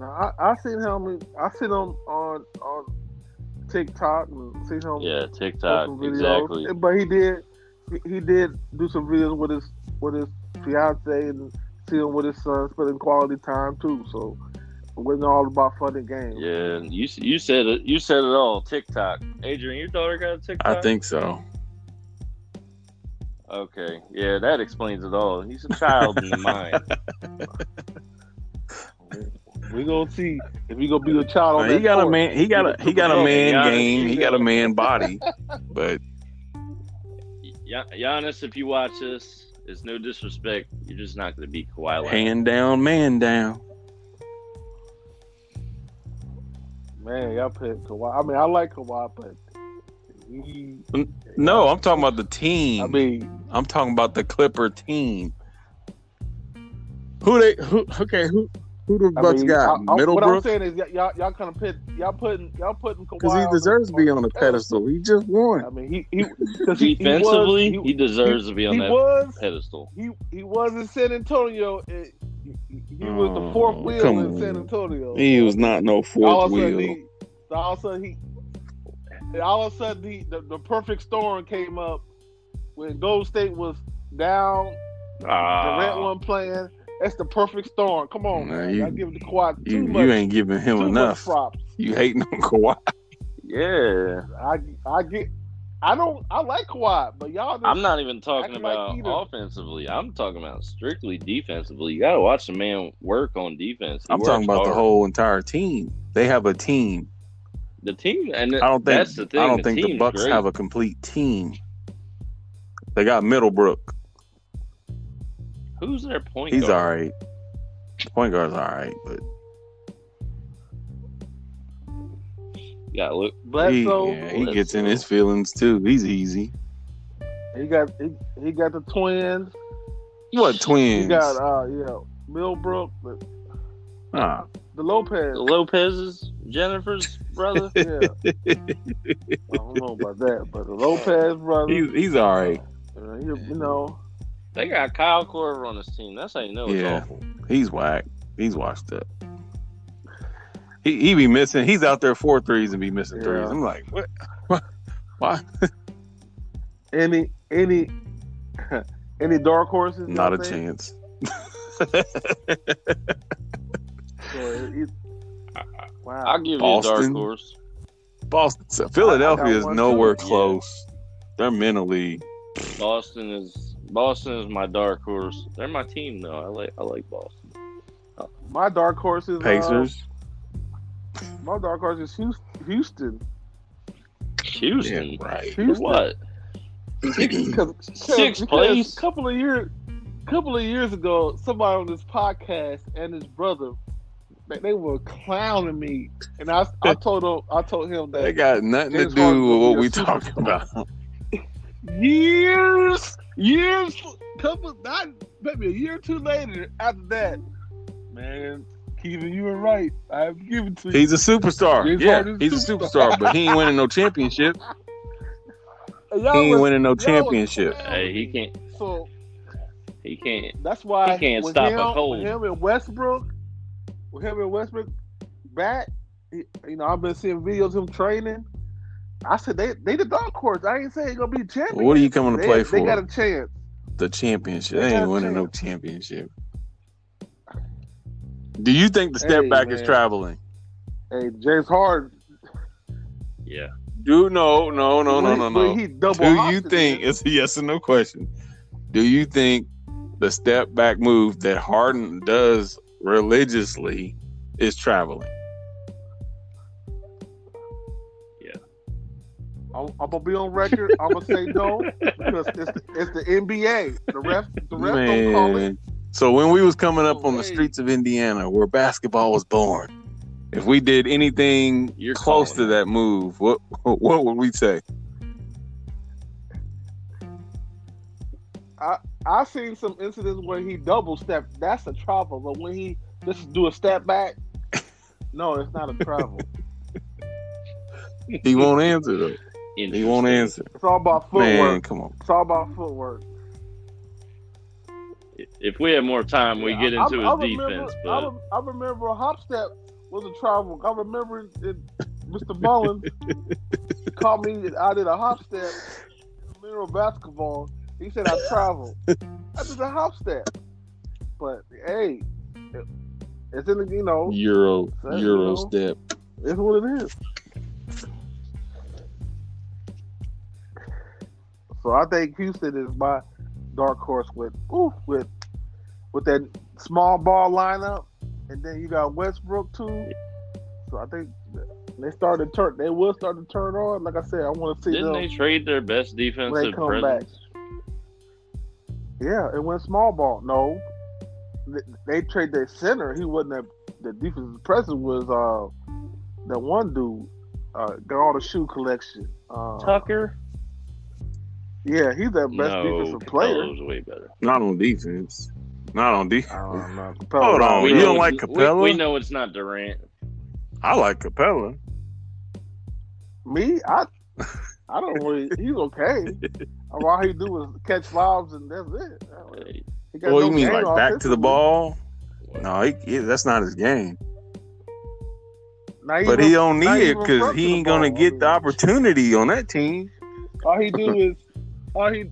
No, I, I seen him. I seen him on on TikTok and seen him. Yeah, TikTok, exactly. But he did, he, he did do some videos with his with his fiance and see him with his son spending quality time too. So it wasn't all about fun and games. Yeah, you you said it. You said it all. TikTok. Adrian, your daughter got a TikTok. I think so. Okay, yeah, that explains it all. He's a child in the mind. [laughs] We gonna see if he gonna be a child on he that got a court. man. He got a he got a Yeah, man Giannis, game. He got a man body. [laughs] But Ya- Giannis, if you watch this, it's no disrespect. You're just not going to beat Kawhi Leonard. hand down, man down. Man, y'all pick Kawhi. I mean, I like Kawhi, but he, No, I'm talking about the team. I mean, I'm talking about the Clipper team. Who they? Who? Okay, who? Who the I Bucks mean, got? I- I- What I'm saying is, y- y'all y'all kind of pit, y'all putting y'all putting Kawhi because he deserves the- to be on a pedestal. He just won. I mean, he he 'cause he, he Defensively, was, he, deserves to be on he that was pedestal. he he was in San Antonio. and he, he was the Oh, fourth wheel come in San on. Antonio. He was not no fourth of a sudden wheel. he, all of a sudden he, all of a sudden he, the, the perfect storm came up when Gold State was down. Durant Ah, wasn't playing. That's the perfect storm. Come on, Nah, man. you- I give it to Kawhi too You, much. you ain't giving him enough. much props. You hating on Kawhi. yeah. I I get I don't. I like Kawhi, but y'all. Just, I'm not even talking acting like about offensively. I'm talking about strictly defensively. You got to watch the man work on defense. He I'm talking works about the whole entire team. They have a team. the team, and I don't think that's the thing. I don't think the Bucks great. have a complete team. They got Middlebrook. Who's their point guard? He's guard? all right. Point guard's all right, but You got look. he, Bledsoe. yeah, he gets in his feelings too. He's easy. He got he, he got the twins. What twins? He got uh yeah Millbrook, the, Ah, the Lopez. Lopez's Jennifer's brother. [laughs] Yeah, I don't know about that, but the Lopez brother. he's he's all right. uh, he, you know, they got Kyle Korver on his team. That's how you know it's Yeah. awful. He's whack. He's washed up. He he be missing. He's out there four threes and be missing Yeah. threes. I'm like, what? What? Why? any any [laughs] any dark horses? Not a think? chance. [laughs] Or he- wow. I'll give you a dark Boston. horse. Boston, Philadelphia is nowhere too. close. They're mentally. Boston is Boston is my dark horse. They're my team though. I like I like Boston. my dark horse is uh, Pacers. my dark horse is Houston. Houston. Houston. right. Houston. what? [clears throat] Because, Sixth because place. A couple of years, couple of years ago, somebody on this podcast and his brother, they, they were clowning me, and I, I [laughs] told him, I told him that They got nothing to James Harden do with what we superstar. talking about. Years, years, couple, not maybe a year or two later. After that, man, Kevin, you were right. I have given to you. He's a superstar. James Yeah, Harden's he's a superstar. superstar, but he ain't winning no championship. [laughs] He y'all ain't was- winning no championship. Hey, he can't So he can't That's why He can't with stop him, a cold. With him and Westbrook, with him and Westbrook back, he, you know, I've been seeing videos of him training. I said they they the dark horse. I ain't saying gonna be champion. What are you coming to they, play They got a chance. The championship. They They ain't winning no championship. Do you think the step Hey, back is traveling? Hey, James Harden. yeah. Do no, no, no, no, no, no. He double Do you think it's a yes or no question? Do you think the step back move that Harden does religiously is traveling? I'm, I'm gonna be on record. I'm gonna say no because it's the, it's the NBA. The ref, the ref don't call it. So when we was coming up on the streets of Indiana, where basketball was born, if we did anything You're close to that move, what [laughs] what would we say? I've seen some incidents where he double step. That's a travel, but when he just do a step back, [laughs] no, it's not a travel. He won't answer though. He won't answer. It's all about footwork. Man, footwork. come on. It's all about footwork. If we had more time, we Yeah, get into I, I his remember, defense. I, But rem- I remember a hop step was a travel. I remember it, it, Mr. Mullins [laughs] called me. That I did a hop step in the middle basketball. He said I traveled. I did a hop step. But hey, it, it's in the you know Euro That, Euro you know. step. it's what it is. So I think Houston is my dark horse with ooh, with with that small ball lineup, and then you got Westbrook too. So I think they started to turn. They will start to turn on. Like I said, I want to see didn't them. they trade their best defensive come presence? Yeah, it went small ball. No, they, they trade their center. He wasn't a, the defensive presence was uh that one dude uh got all the shoe collection. Uh, Tucker. Yeah, he's their best no, defensive player. Capela's way better. Not on defense. Not on defense. I know. [laughs] Hold on, We you don't like Capela? We, know it's not Durant. I like Capela. Me, I, I don't [laughs] really. He's okay. All he do is catch lobs and that's it. Hey, He got Well, no you mean like back to the ball? No, he, he- that's not his game. Not But even- he don't need it because he ain't gonna get the opportunity on that team. All he do [laughs] is, all he,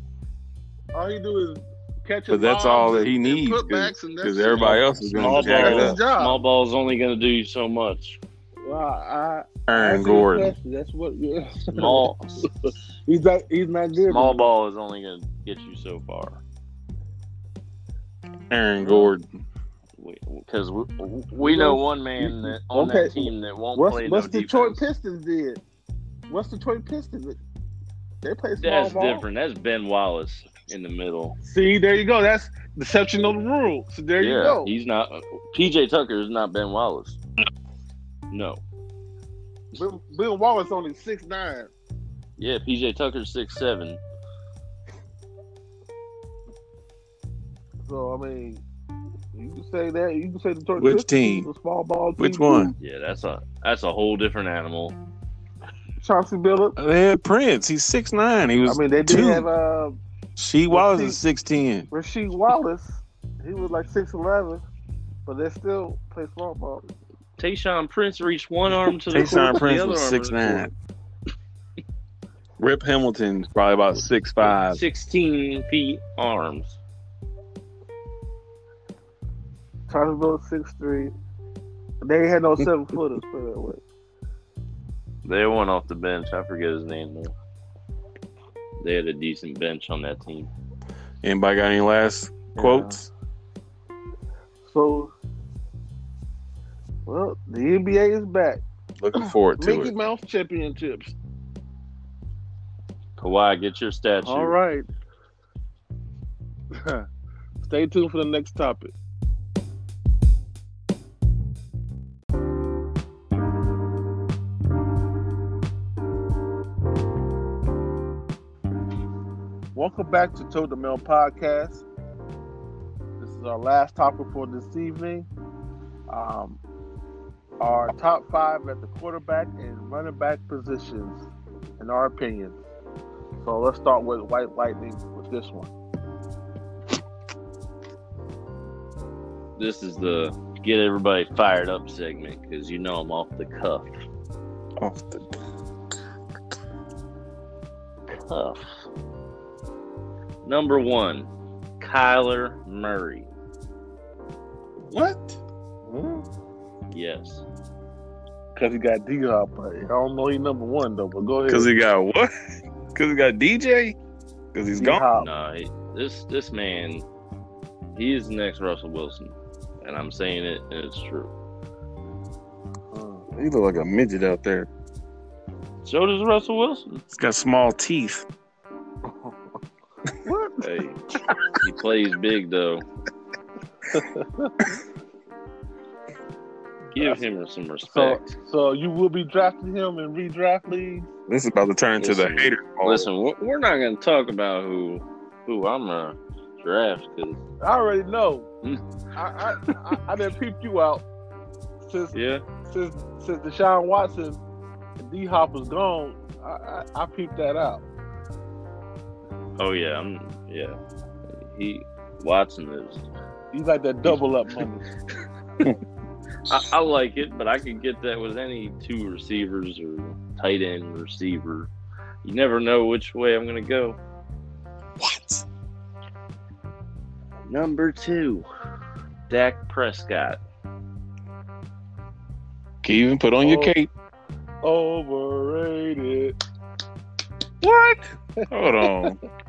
all he do is catch. But that's all that he needs, Putbacks and that's Because everybody else is gonna jack it his ball. up. job. Small ball's only going to do you so much. Well, I Aaron Answer Gordon. That's what. Yeah. Small [laughs] he's not. He's not good. small ball is only going to get you so far. Aaron Gordon. Because we, we know one man that on Okay. that team that won't What's play What's no Detroit defense. Pistons did? What's the Detroit Pistons? They play small That's ball. different. That's Ben Wallace in the middle. See, there you go. That's deception of the rule. So there yeah, you go. he's not. PJ Tucker is not Ben Wallace. No. Bill, Bill Wallace only six nine. Yeah, PJ Tucker's six seven. So I mean, you can say that. You can say Detroit Which team? is a small ball. Which team, one? Yeah, that's a that's a whole different animal. Too. Chauncey Billups. They had Prince. He's six nine. He was. I was mean, they did two. have uh, She Wallace see. is six ten. Rasheed Wallace. He was like six eleven, but they still play small ball. Tayshaun Prince reached one arm to the court, Tayshaun the Prince other was six to the court. nine. Rip Hamilton's probably about six five. Sixteen feet arms. Chauncey Billups six three. They had no seven footers. Put it that way. They went off the bench. I forget his name though. They had a decent bench on that team. Anybody got any last quotes? So, well, the NBA is back. Looking forward [clears throat] to Mickey it. Mouse championships. Kawhi, get your statue. All right. [clears throat] Stay tuned for the next topic. Welcome back to Toting the Mail Podcast. This is our last topic for this evening. Um, our top five at the quarterback and running back positions, in our opinion. So let's start with White Lightning with this one. This is the get everybody fired up segment because you know I'm off the cuff. Off the Cuff. Number one, Kyler Murray. what? Yes. Because he got D Hop, I don't know he number one though. But go ahead. Because he got what? [laughs] Because he got DJ? Because he's gone. D-Hop. No, he, this this man, he is the next Russell Wilson, and I'm saying it, and it's true. Uh, He look like a midget out there. So does Russell Wilson. He's got small teeth. [laughs] [laughs] what? Hey, he plays big though. [laughs] Give him some respect. so so, you will be drafting him in redraft leagues? This is about to turn into the hater. ball. Listen, we're we're not going to talk about who who I'm gonna draft because I already know. Hmm. I, I, I I didn't peep you out since yeah, since since Deshaun Watson and D Hop was gone. I, I I peeped that out. Oh yeah, I'm yeah. He Watson is. He's like that double up money. [laughs] I, I like it, but I could get that with any two receivers or tight end receiver. You never know which way I'm gonna go. What? Number two, Dak Prescott. Can you even put on your Oh. cape? Overrated. What? Hold on. [laughs]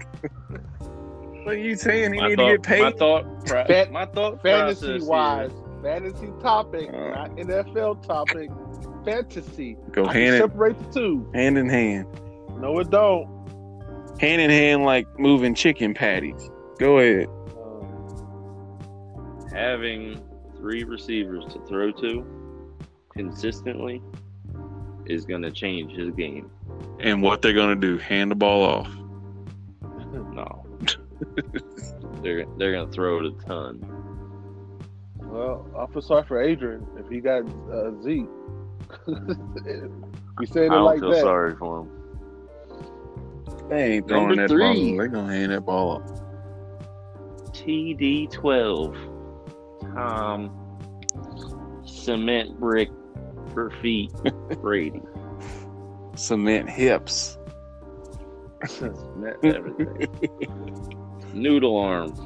what are you saying? He My need thought, to get paid? my thought, pro- [laughs] Fan- my thought Fantasy process wise, here- fantasy topic, Uh. not NFL topic. Fantasy. Go I hand can separate the two. hand in hand. No, it don't. Hand in hand like moving chicken patties. Go ahead. Uh, having three receivers to throw to consistently is going to change his game. And what they're gonna do? Hand the ball off. [laughs] No, [laughs] they're they're going to throw it a ton. well, I feel sorry for Adrian if he got uh, Zeke. we saying I it don't like feel that. sorry for him. They ain't throwing Number that three. ball. They're gonna hand that ball up. TB12, Tom, cement brick for feet, Brady. Cement hips. Cement [laughs] everything. Noodle arms.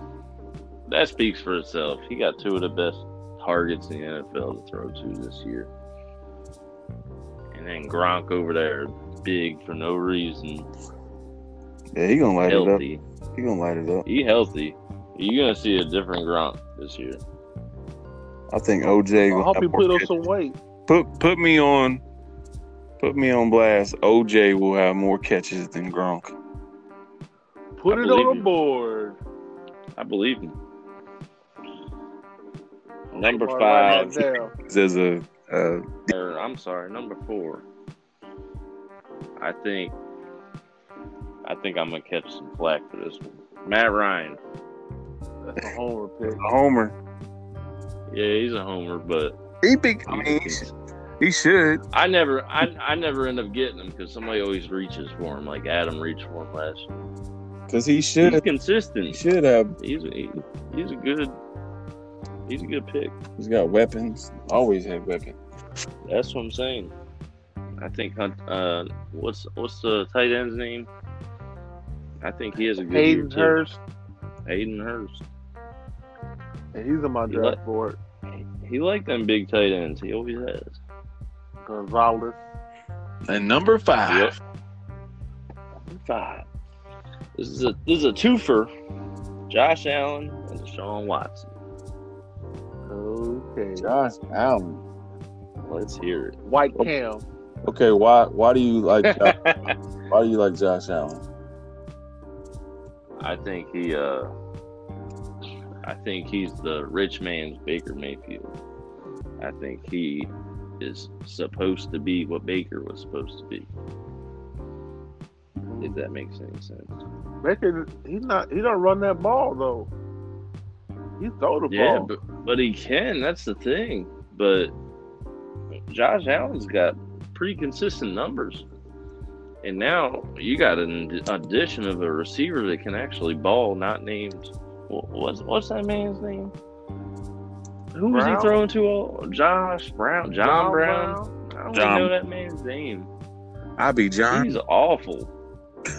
That speaks for itself. He got two of the best targets in the NFL to throw to this year. And and then Gronk over there, big for no reason, Yeah, he gonna light it up. He gonna light it up. He healthy. You're gonna see a different Gronk this year. I think OJ. I hope he put on catches. some weight. Put put me on. Put me on blast. OJ will have more catches than Gronk. Put I it on the board. I believe him. Number five, write that down. There's a uh, or I'm sorry, number four. I think, I think I'm gonna catch some flack for this one. Matt Ryan. That's a homer pick. a homer. Yeah, he's a homer, but He big. I mean, he's- he should. I never, I, I never end up getting him because somebody always reaches for him. Like Adam reached for him last. Cause he He's should. He consistent. should have. He's a, he, he's a good, he's a good pick. He's got weapons. Always had weapons. That's what I'm saying. I think Hunt. Uh, what's what's the tight end's name? I think he has a good Hayden year too. Hurst. Hayden Hurst. And he's on my He draft let- board. He like them big tight ends. He always has. Gonzalez. And number five. Five. This is a this is a twofer. Josh Allen and Deshaun Watson. Okay. Josh Allen. Let's hear it. White Cam. Okay, why why do you like [laughs] Josh, why do you like Josh Allen? I think he uh I think he's the rich man's Baker Mayfield. I think he is supposed to be what Baker was supposed to be. If that makes any sense. Baker, he's not. He don't run that ball though. He throw the Yeah, ball. but but he can. That's the thing. But Josh Allen's got pretty consistent numbers, and now you got an addition of a receiver that can actually ball, not named. wh- What's what's that man's name? Who was he throwing to? All Josh Brown, John, John Brown. I don't John- even know that man's name. I be John. He's awful. [laughs]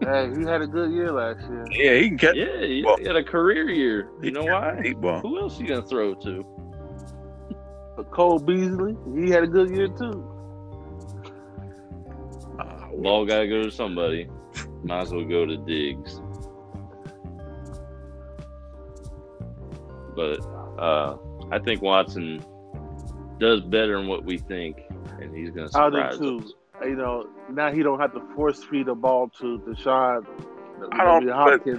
Hey, he had a good year last year. Yeah, he can catch Yeah, he, Well- had a career year. You know why? deep ball. Who else you gonna throw to? Cole Beasley, he had a good year too. Ah, Ball gotta go to somebody. Might as well go to Diggs. But uh, I think Watson does better than what we think, and he's gonna I do surprise too. us. You know, now he don't have to force feed the ball to Deshaun. I don't- Hopkins.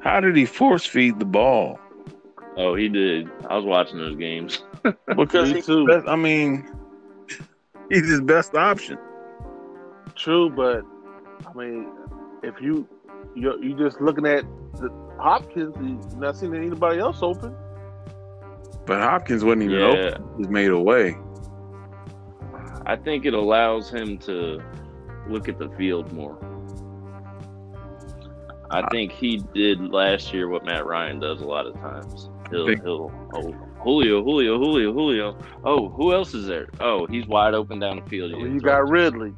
How did he force feed the ball? Oh, he did. I was watching those games. [laughs] Because Me he's too. best, I mean, [laughs] he's his best option. True, but I mean, if you you you just looking at the Hopkins, you not seeing anybody else open. But Hopkins wasn't even Yeah, open. He was made away. I think it allows him to look at the field more. I think he did last year what Matt Ryan does a lot of times. He'll, Big- he'll oh Julio, Julio, Julio, Julio. Oh, who else is there? Oh, he's wide open down the field. You got Ridley.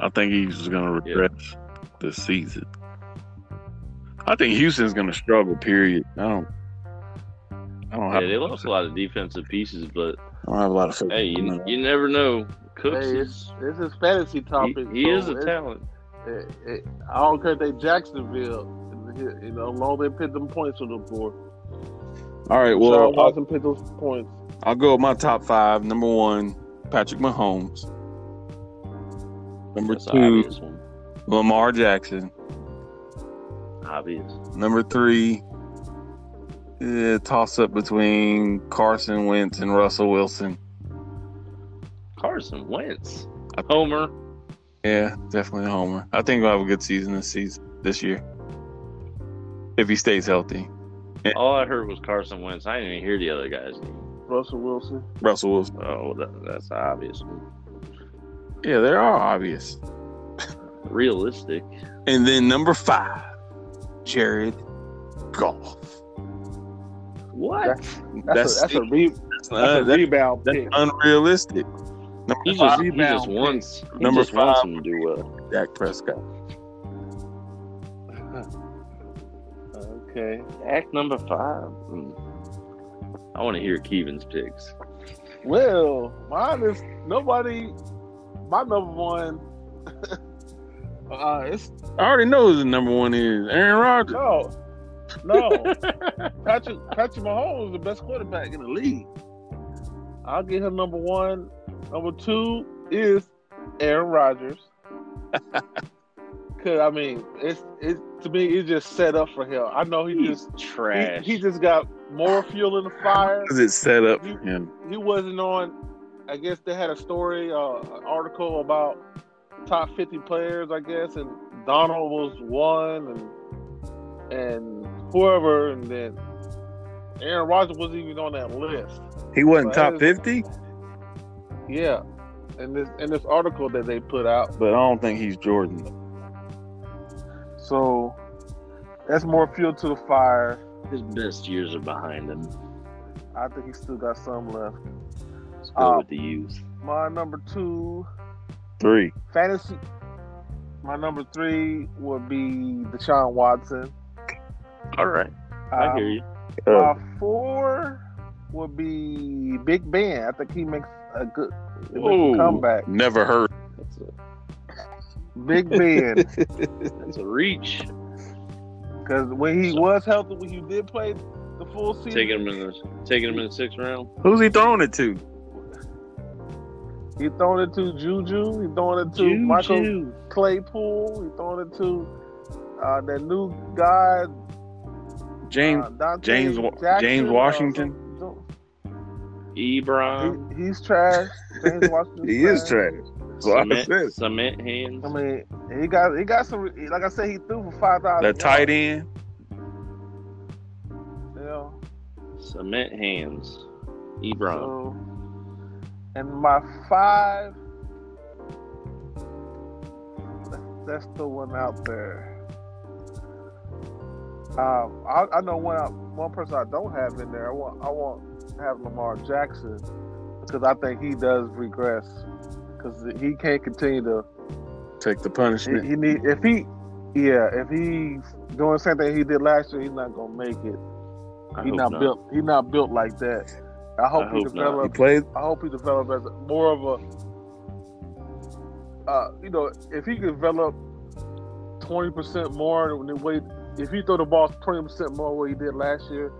I think he's going to regress this season. I think Houston's going to struggle. Period. I don't. I don't Yeah, have. they lost a lot of defensive pieces, but I don't have a lot of faith. hey, you, you never know. Cooks Hey, is it's, it's his fantasy topic. he so is a it's- talent. it- it- I don't care if they Jacksonville. You know, long they put them points on the board. All right. Well, Well, I'll, Watson put those points. I'll go with my top five. Number one, Patrick Mahomes. Number That's two. Lamar Jackson. Obvious. Number three, eh, toss up between Carson Wentz and Russell Wilson. Carson Wentz. Homer. Yeah, definitely homer. I think we'll have a good season this season this year if he stays healthy. All I heard was Carson Wentz. I didn't even hear the other guy's name. Russell Wilson. Russell Wilson. Oh, that, that's obvious. Yeah, they are obvious. Realistic. And then number five, Jared Goff. What? That's, a, that's a, re, that's, that's uh, a that- rebound that's pick. unrealistic. Number He five, just, he just wants he Number just wants five. him to do well. Dak Prescott. Okay. Act number five. Hmm. I want to hear Kevin's picks. Well, mine is nobody. My number one. [laughs] uh, it's I already know who the number one is. Aaron Rodgers. no, no. [laughs] Patrick Patrick Mahomes is the best quarterback in the league. I'll get him number one. Number two is Aaron Rodgers. [laughs] Cause I mean, it's it to me. It's just set up for him. I know he He's just trash. he, he just got more fuel in the [sighs] fire. Is it set up for him? he wasn't on. I guess they had a story, uh, an article about top fifty players. I guess, and Donald was one, and and whoever, and then Aaron Rodgers wasn't even on that list. He wasn't Well, top fifty, Yeah, in this in this article that they put out. but I don't think he's Jordan. So that's more fuel to the fire. His best years are behind him. I think he still got some left. Let's go Uh, with the youth. My number two Three. fantasy. My number three would be Deshaun Watson. All right, I Um, hear you. Uh, My four would be Big Ben. I think he makes a good he makes a comeback. never heard. That's a, Big Ben, [laughs] that's a reach. because when he was healthy, when he did play the full season, Taking him in the taking him in the sixth round. Who's he throwing it to? he throwing it to Juju. He throwing it to Juju. Michael Claypool. He throwing it to uh, that new guy, James uh, James Jackson, James Washington? some- Ebron. he, he's trash. James [laughs] Washington. He is trash. That's what I Cement, said. cement hands. I mean, he got he got some. Like I said, he threw for five thousand. The tight end. You know, Cement hands. Ebron. so, and my five. That's the one out there. Um, I, I know one one person I don't have in there. I want I want to have Lamar Jackson because I think he does regress because he can't continue to Take the punishment. he need if he, yeah, if he's doing the same thing he did last year, he's not gonna make it. I He's hope not, built. He's not built like that. I hope I he. He develops. played. I hope he develops as more of a, uh, you know, if he could develop twenty percent more than the way, if he throw the ball twenty percent more what he did last year,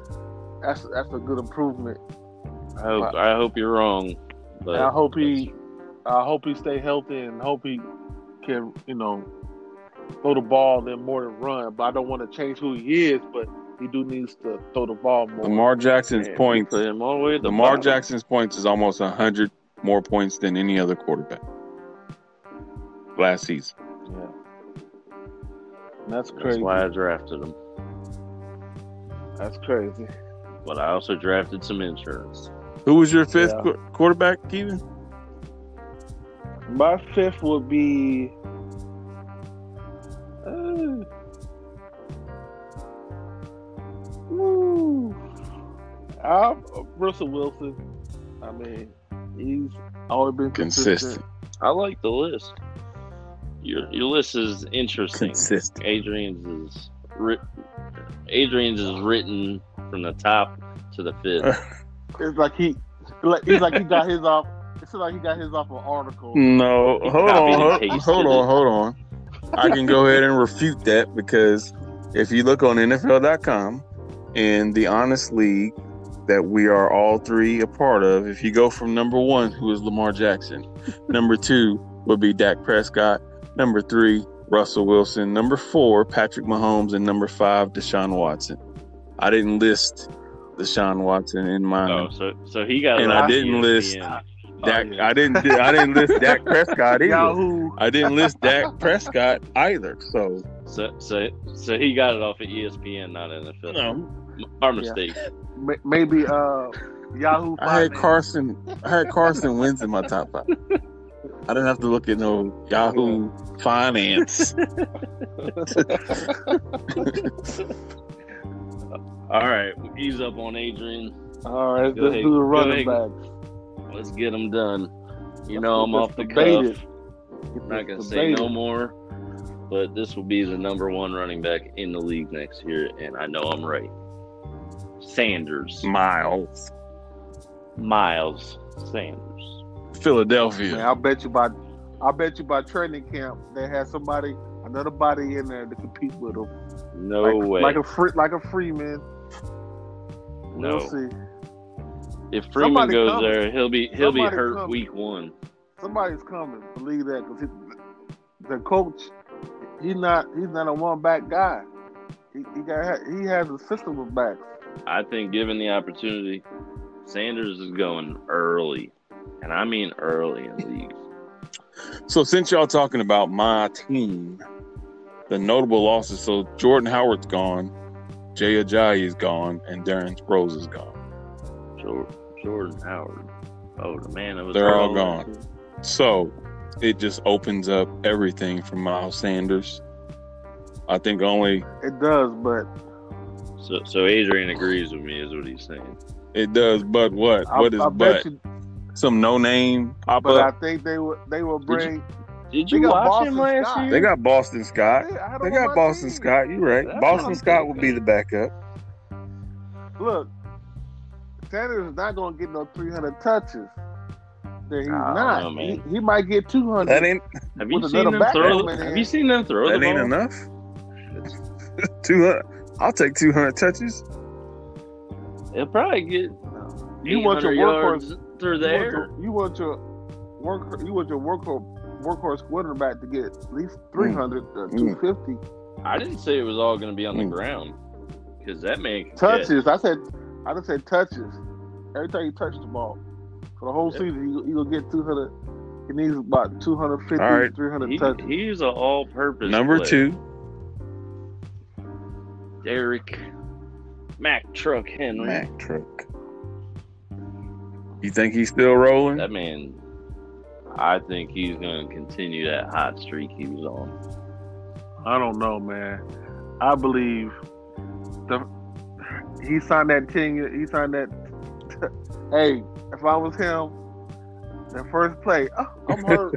that's that's a good improvement. I hope I hope you're wrong. But I hope he, I hope he stay healthy and hope he can, you know, throw the ball then more than run. But I don't want to change who he is, but he do needs to throw the ball more. Lamar Jackson's Man, points. put him the way Lamar bottom. Jackson's points is almost hundred more points than any other quarterback last season. Yeah. And that's That's crazy. why I drafted him. That's crazy. But I also drafted some insurance. Who was your fifth Yeah. qu- quarterback, Kevin? My fifth would be. Uh, ooh, I'm Russell Wilson. I mean, he's always been consistent. Consistent. I like the list. Your your list is interesting. Consistent. Adrian's is writ- Adrian's is written from the top to the fifth. [laughs] It's like he, like it's like he got his off. It's like he got his off an article. No, He hold on, and hold, pasted hold on, hold on. I can go ahead and refute that because if you look on NFL.com in the Honest League that we are all three a part of, if you go from number one, who is Lamar Jackson, number two would be Dak Prescott, number three, Russell Wilson, number four, Patrick Mahomes, and number five, Deshaun Watson. I didn't list Deshaun Watson in mine. Oh, so so he got. And I didn't list- ESPN. Dak, Oh, yeah. I didn't. I didn't list Dak Prescott [laughs] either. Yahoo. I didn't list Dak Prescott either. So So so so he got it off of E ESPN, not NFL. no, Our mistake. Ma- Maybe uh, Yahoo. I had Carson. I had Carson Wentz in my top five. [laughs] I didn't have to look at no Yahoo Finance. [laughs] All right, ease up on Adrian. All right, Go let's ahead. do the running ahead. backs. Let's get them done. You know I'm off the debate cuff. I'm not gonna Let's say no more, but this will be the number one running back in the league next year, and I know I'm right. Sanders. Miles. Miles Sanders. Philadelphia. Man, I bet you by I bet you by training camp they had somebody another body in there to compete with him. No like, way. Like a free like a Freeman. no. We'll see. If Freeman Somebody goes coming. there, he'll be he'll be hurt coming. week one. Somebody's coming. Believe that because the coach, he's not he's not a one back guy. He, he got he has a system of backs. I think given the opportunity, Sanders is going early. And I mean early in leagues. So since y'all talking about my team, the notable losses. So Jordan Howard's gone, Jay Ajayi is gone, and Darren Sproles is gone. Jor- Jordan Howard. Oh, the man that was They're all gone. last. So it just opens up everything for Miles Sanders. I think only It does, but So, so Adrian agrees with me, is what he's saying. it does. But what? I, what is I bet but? you. Some no name pop But I think they will they will Did you- Did They you got watch Boston him last Scott. year? They got Boston Scott. Yeah, I They got Boston team. Scott. You're right. That's Boston Scott would be the backup. Look, Sanders is not going to get no 300 touches. That he's I don't know, man. he, he might get 200. That ain't have you seen them throw? Have in. you seen them throw that the ain't ball? enough. [laughs] Two hundred. I'll take two hundred touches. He'll probably get you want your 800 workhorse. Yards through You want your, you want your work. You want your workhorse workhorse quarterback to get at least 300 or Mm. 250 I didn't say it was all going to be on the Mm. ground because that man can catch. touches. I said. I just said touches. Every time you touch the ball for the whole Yeah. season, you you gonna get 200. He needs about 250, All right. 300 He, touches. he's an all-purpose. Number player. two, Derrick Mack Truck Henry. Mac Truck. You think he's still rolling? That man, I think he's going to continue that hot streak he was on. I don't know, man. I believe the he signed that ten. year- He signed that. [laughs] hey, if I was him, the first play, oh, [laughs] I'm hurt.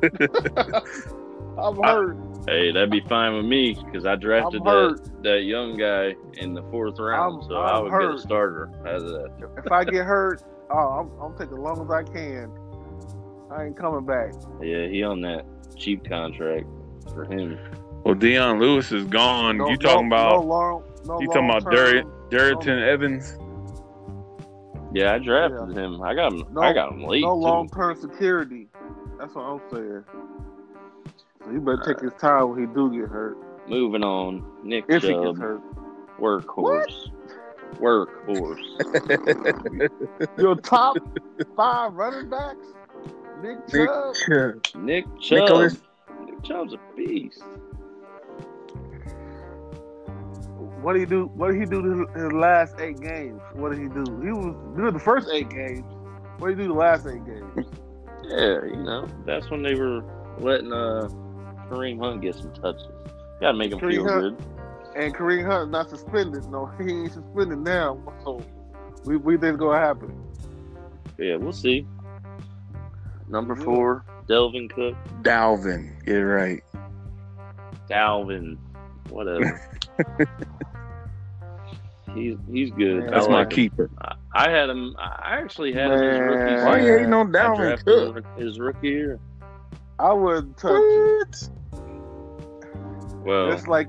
[laughs] I'm I- hurt. Hey, that'd be fine with me because I drafted that, that young guy in the fourth round, I'm- so I I'm would get hurt. a starter out of that. if I get hurt, oh, I'm, I'm taking as long as I can. I ain't coming back. Yeah, he on that cheap contract for him. well, Dion Lewis is gone. No- you talking no, about? No long, no you talking about long-term- Darrynton Evans? Yeah, I drafted him. I got him. No- I got him late. No long term security. That's what I'm saying. So he better take his time when he do get hurt. Moving on, Nick If he Chubb, gets hurt. workhorse, workhorse. [laughs] Your top five running backs? Nick Nick Chubb. Nick Chubb. Nicholas. Nick Chubb's a beast. What did he do? What did he do to his last eight games? What did he do? He was good the first eight games. What did he do the last eight games? Yeah, you know, that's when they were letting uh Kareem Hunt get some touches. Gotta make him Kareem feel Hunt- good. And Kareem Hunt not suspended. No, [laughs] he ain't suspended now. So we we think it's gonna happen. Yeah, we'll see. Number four, Delvin Cook, Dalvin. Get it right. Dalvin, whatever. [laughs] he's he's good. Man, That's I my him. keeper. I, I had him. I actually had him as rookie. Man. season. Why you hating on I Dalvin Cook? his rookie year. I wouldn't touch him. What? Well, It's like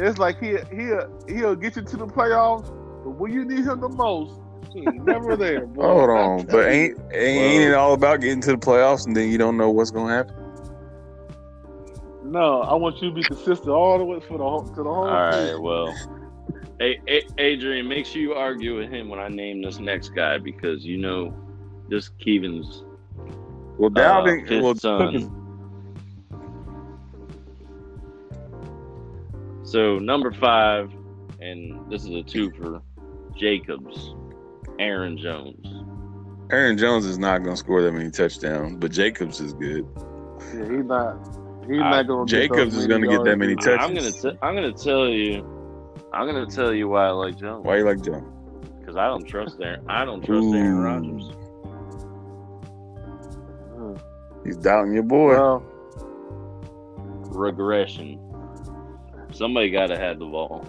it's like he he he'll get you to the playoffs, but when you need him the most, he ain't never there. [laughs] Boy. Hold on, but ain't ain't, ain't it all about getting to the playoffs and then you don't know what's gonna happen? no, I want you to be consistent all the way for the whole to the whole. all right. season. Well, hey, hey, Adrian, make sure you argue with him when I name this next guy because you know this Keevan's Well, uh, Dalvin. fifth well, son. So number five, and this is a two for Jacobs, Aaron Jones. Aaron Jones is not gonna score that many touchdowns, but Jacobs is good. Yeah, he's not. He's uh, I- not going. to Jacobs is gonna get that many I- touches. I'm gonna t- I'm gonna tell you, I'm gonna tell you why I like Jones Why you like Jones? because I don't trust Aaron. I don't trust Aaron Ooh. Rodgers. Hmm. He's doubting your boy. Well, Regression. Somebody got to have the ball.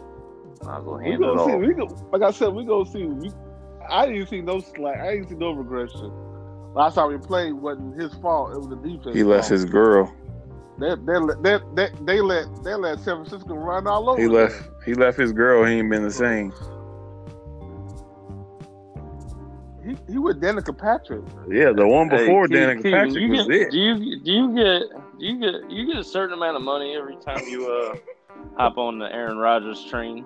I was gonna we it gonna see. off. We go, like I said, we gonna see. We, I didn't see no slack. I didn't see no regression. Last time we played wasn't his fault. It was the defense. He left his girl. They, they, they, they, they let they let San Francisco run all over. He them. left. He left his girl. He ain't been the same. He he with Danica Patrick. Yeah, the one before Hey, Danica Keegan, Patrick you was get, it. Do you do you get do you get you get a certain amount of money every time you uh hop on the Aaron Rodgers train?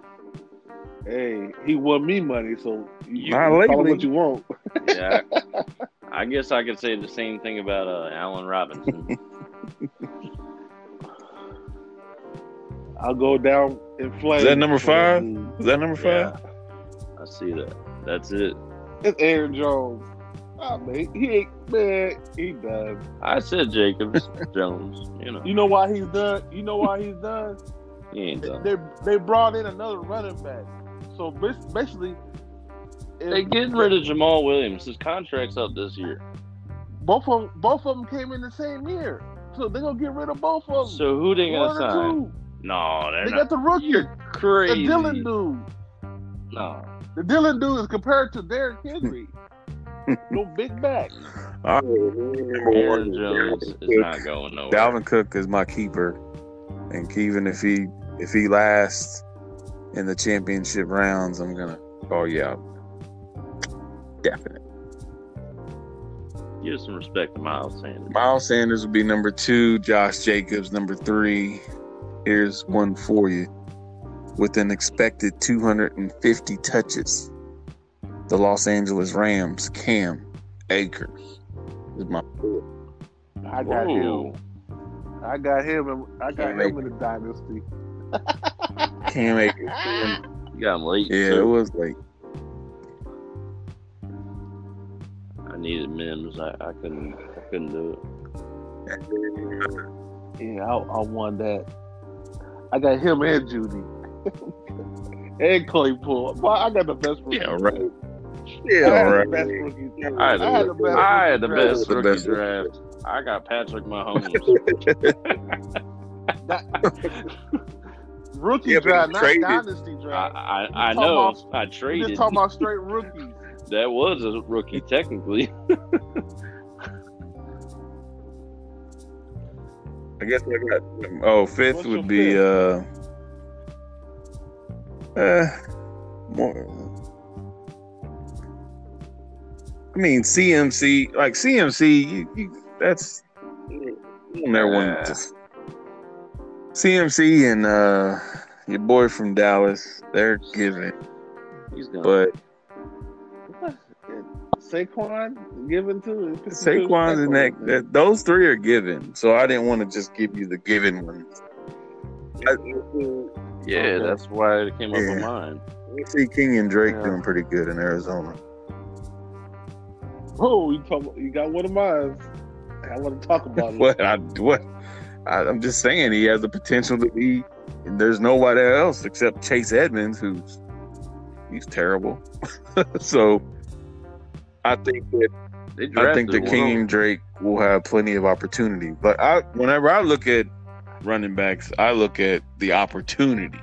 Hey, he won me money, so you, Not you call him what you want. Yeah. [laughs] I guess I could say the same thing about uh, Allen Robinson. I'll go down in flames. Is that number five? Is that number five? Yeah, I see that. That's it. It's Aaron Jones. Ah, man, he ain't man. He done. I said Jacobs Jones. You know, You know why he's done? You know why he's done? He. They they brought in another running back. So basically, if They getting rid of Jamaal Williams. His contract's up this year. both of them, both of them came in the same year. So they're gonna get rid of both of them. So who they gonna One or sign? two. No, they're They not. got the rookie, You're the. Dillon dude. No. The Dillon dude is compared to Derrick Henry. no big back. All right, number Aaron one, Jones Dalvin is Cook. not going nowhere. Dalvin Cook is my keeper, and even if he if he lasts in the championship rounds, I'm gonna call you out. Definitely. Give some respect to Miles Sanders. Miles Sanders would be number two. Josh Jacobs number three. Here's one for you. With an expected 250 touches, the Los Angeles Rams Cam Akers is my I got him. I got him. In, I got Can't him make in the dynasty. Cam it. [laughs] You got him late. Yeah, it was late. I needed Mims. I, I couldn't. I couldn't do it. Yeah, I, I won that. I got him and Jeudy. [laughs] and Claypool. Well, I got the best rookie. Yeah, right. I Yeah, had right. the best I had the, I had the best. I had the rookie best rookie best- draft. I got Patrick Mahomes. [laughs] Rookie Yeah, draft, not traded. dynasty I, draft. I, I talking know. about- I We traded. just talking about straight [laughs] rookies. that was a rookie technically. [laughs] I guess I got. Oh, fifth What's would your be uh, uh, more. I mean, CMC, like CMC, you, you, that's you don't never want to just CMC and uh, your boy from Dallas, they're giving, He's gonna. but Saquon given to Saquon's in that, that. Those three are given, so I didn't want to just give you the given ones. I, yeah, Okay. that's why it came up Yeah. with mine. I see Kenyan Drake Yeah. doing pretty good in Arizona. Oh, you talk, you got one of mine. I want to talk about it. [laughs] What I what I, I'm just saying he has the potential to be. And there's nobody else except Chase Edmonds, who's he's terrible. [laughs] so I think that I think that. Kenyan Drake will have plenty of opportunity. But I whenever I look at running backs, I look at the opportunity.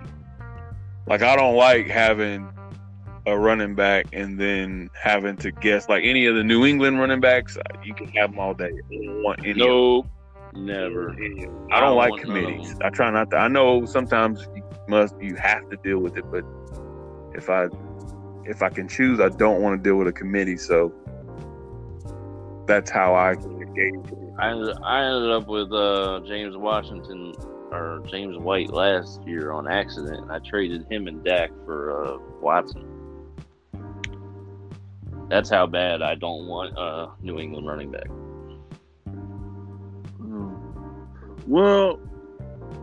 Like I don't like having a running back and then having to guess like any of the New England running backs. You can have them all day. I don't want any. Nope, never. I don't like want none of committees. I try not to. I know sometimes you must you have to deal with it, but if I if I can choose, I don't want to deal with a committee. So that's how I engage. I ended, I ended up with uh, James Washington or James White last year on accident. I traded him and Dak for uh, Watson. That's how bad I don't want uh, New England running back. Well,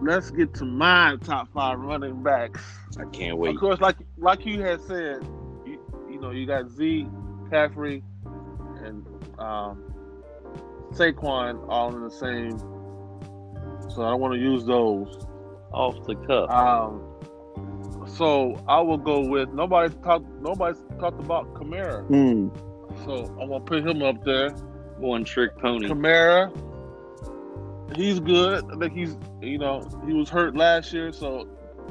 let's get to my top five running backs. I can't wait. Of course, like like you had said, you, you know, you got Z, Caffrey, and um, Saquon all in the same. So I don't want to use those. Off the cuff. Um, so I will go with nobody's talked. Nobody's talked about Kamara. Hmm. So I'm gonna put him up there. One trick pony. Kamara, he's good. I think he's, you know, he was hurt last year, so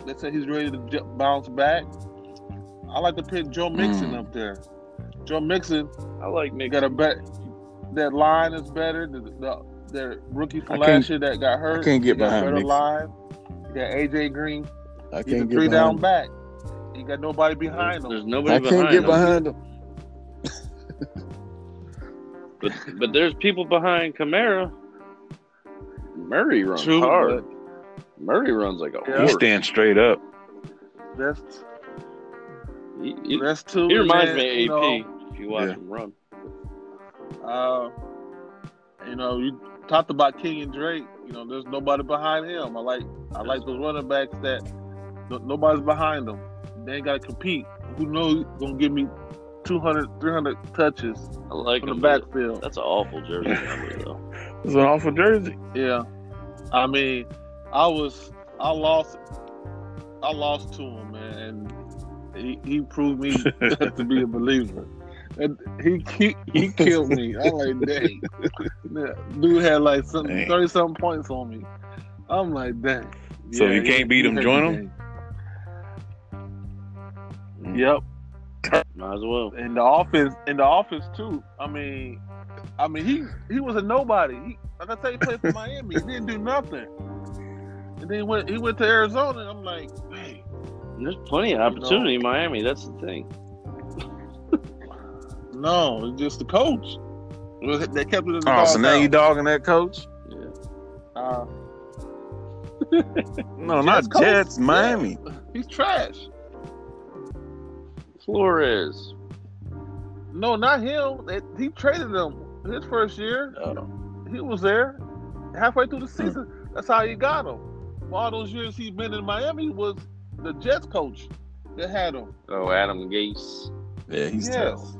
they say he's ready to j- bounce back. I like to put Joe Mixon Mm. up there. Joe Mixon I like got a bet. That line is better. The, the, the rookie from last year that got hurt. I can't get he got behind better Mixon. line. You got AJ Green. I He's a can't three get down behind. back. You got nobody behind him. There's nobody I behind can't get him. behind him. But but there's people behind Kamara. Murray runs True, hard. Murray runs like a Yeah. He stands straight up. That's He, he- that's two. he reminds and me of you AP if you watch Yeah. him run. know, uh, you know, you talked about Kenyan Drake. You know, there's nobody behind him. I like I like those running backs that no, nobody's behind them. They ain't got to compete. Who knows? Gonna give me 200, 300 touches I like from the him. but backfield. That's an awful jersey number though. [laughs] It's an awful jersey. Yeah, I mean, I was I lost I lost to him, man, and he, he proved me [laughs] to be a believer. And he he, he killed me. I'm like, dang, [laughs] dude had like some thirty something points on me. I'm like, dang. So Yeah, you can't beat him, join him? Mm. Yep, Might as well. and the offense, and the offense too. I mean, I mean, he he was a nobody. He, like I said, he played for Miami. He didn't do nothing. And then he went he went to Arizona. And I'm like, hey, There's plenty of opportunity in Miami. That's the thing. [laughs] no, it's just the coach. Well, They kept it in the Oh, so now doghouse. you dogging that coach? Yeah. Uh, [laughs] No, Jets not coach? Jets, Yeah. Miami. he's trash. Flores. No, not him. They- He traded him his first year. Oh. He was there halfway through the hmm. season. That's how he got him. All those years he's been in Miami was the Jets coach that had him. Oh, Adam Gase. Yeah, he's yes. tough.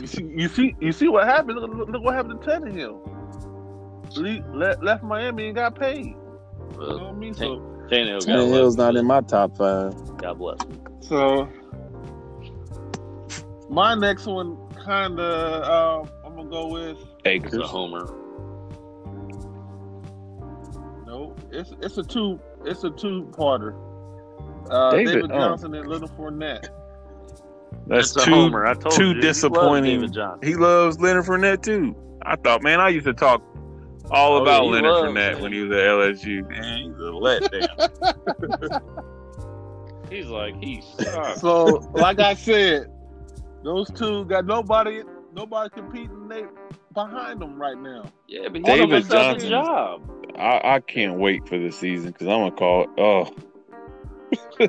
You see, you see, you see what happened. Look, look, look what happened to Tannehill. Le- le- left Miami and got paid. You know what I mean? So, Tannehill got Tannehill's lucky. not in my top five. God bless him. so my next one, kind of, um, I'm gonna go with It's a homer. no. It's it's a two it's a two parter. Uh, David, David, oh. Johnson and Little Fournette. That's It's a two. homer. I told two you. he loves disappointing- David Johnson. He loves Leonard Fournette too. I thought, man, I used to talk all Oh, about yeah, he Leonard loves Fournette him. when he was at LSU. Man, he's a letdown. [laughs] He's like, he sucks. So, like I said, those two got nobody nobody competing they behind them right now. yeah, but he David David Johnson Johnson. job. I, I can't wait for the season because I'm gonna call. it- Oh, [laughs]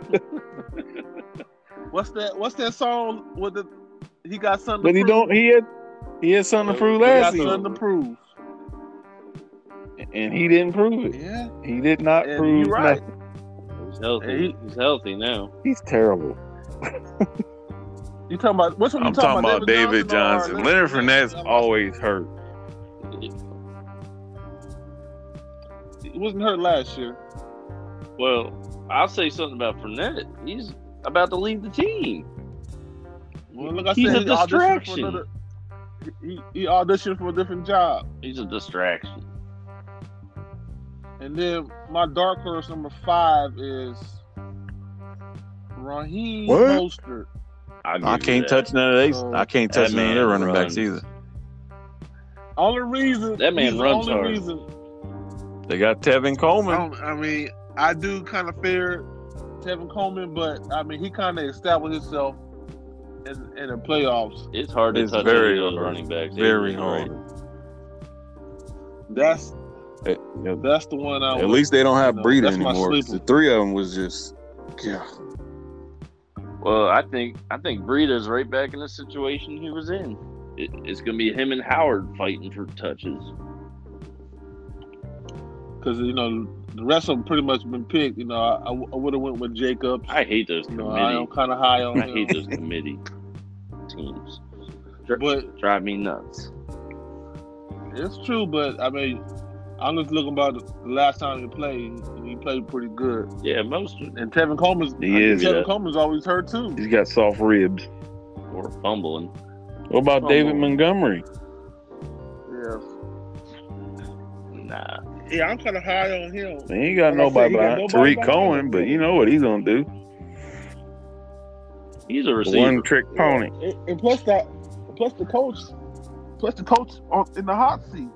What's that? What's that song with the? He got something. but to he prove. don't. He had he had something to prove last He last got season, something to prove. and he didn't prove it. Yeah, He did not and prove you're right. nothing. He's healthy. He- He's healthy now. He's terrible. [laughs] You talking about which one? I'm you talking about David Johnson. or Leonard Fournette's always hurt. He wasn't hurt last year. Well, I'll say something about Fournette. He's about to leave the team. Well, look, I He's said a he distraction. For another, he, he auditioned for a different job, He's a distraction. and then my dark horse number five is Raheem What? Mostert. I'll I can't touch none of these. So- I oh, can't touch none of their running runs. backs either. Only reason That man he's runs the only hard. reason They got Tevin Coleman. don't, I mean, I do kind of fear Tevin Coleman, but I mean, he kind of established himself in, in the playoffs. It's hard to It's touch very any of those hard. running backs. Very You're hard. right. That's eh, At, that's the one I. at would- least they don't have No, Breida that's my anymore. 'cause sleeper. The three of them was just, yeah. Well, I think I think Breida's right back in the situation he was in. It, it's going to be him and Howard fighting for touches. because you know the rest of them pretty much been picked. You know, I, I, would have went with Jacobs. I hate those you know, I'm kind of high on I hate those [laughs] committee teams. Dri- But drive me nuts. it's true. But I mean, I'm just looking about the last time he played. He played pretty good. Yeah, most And Tevin Coleman's He I is, Tevin yeah. Coleman's always hurt too. He's got soft ribs. or fumbling. What about Oh, David Montgomery? Yeah, Nah, yeah, I'm kind of high on him. He ain't got Like nobody said, he got behind nobody Tarik behind Cohen, him. but you know what he's gonna do. He's a receiver. One trick pony. And, and plus that, plus the coach, plus the coach on, in the hot seat.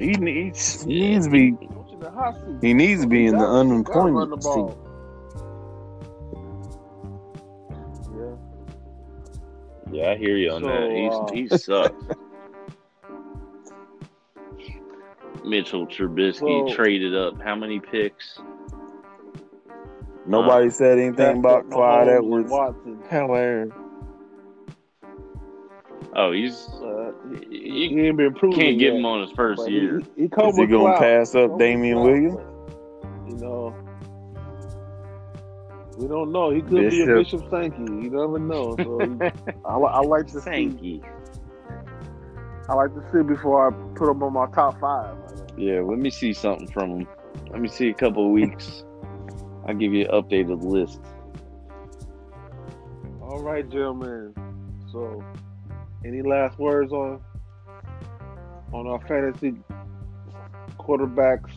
He needs he needs to be in the he needs to be in the Gotta- gotta run the unemployment seat. Yeah. Yeah, I hear you on So, that. uh, he sucks. [laughs] Mitchell Trubisky So- traded up how many picks? Nobody said anything about Clyde Edwards. Watson. Hilarious. Oh, he's Uh, you he ain't been proven can't get yet, him on his first year. He, he come Is he gonna clout. pass up come Damien Williams? but, You know, we don't know. He could be a Bishop. Bishop Sankey. You never know. So he- I, I like to see. Thank. I like to see before I put him on my top five. Yeah, let me see something from him. Let me see a couple of weeks. I'll give you an updated list. All right, gentlemen. So, any last words on on our fantasy quarterbacks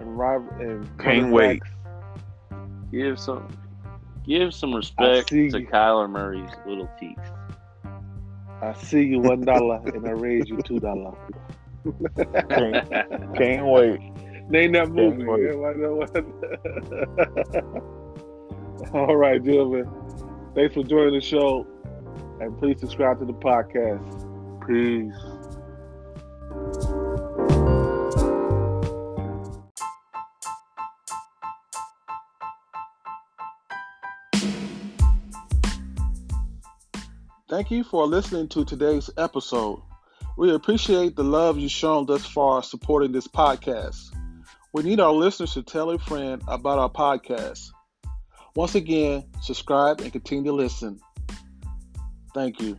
and rival and Can't wait. Give some give some respect to you. Kyler Murray's little teeth. I see you one dollar and I raise you two dollar. [laughs] Can't, can't wait. Name that movie. wait. Yeah, why not? [laughs] All right, gentlemen. Thanks for joining the show. And please subscribe to the podcast. Peace. Thank you for listening to today's episode. We appreciate the love you've shown thus far supporting this podcast. We need our listeners to tell a friend about our podcast. Once again, subscribe and continue to listen. Thank you.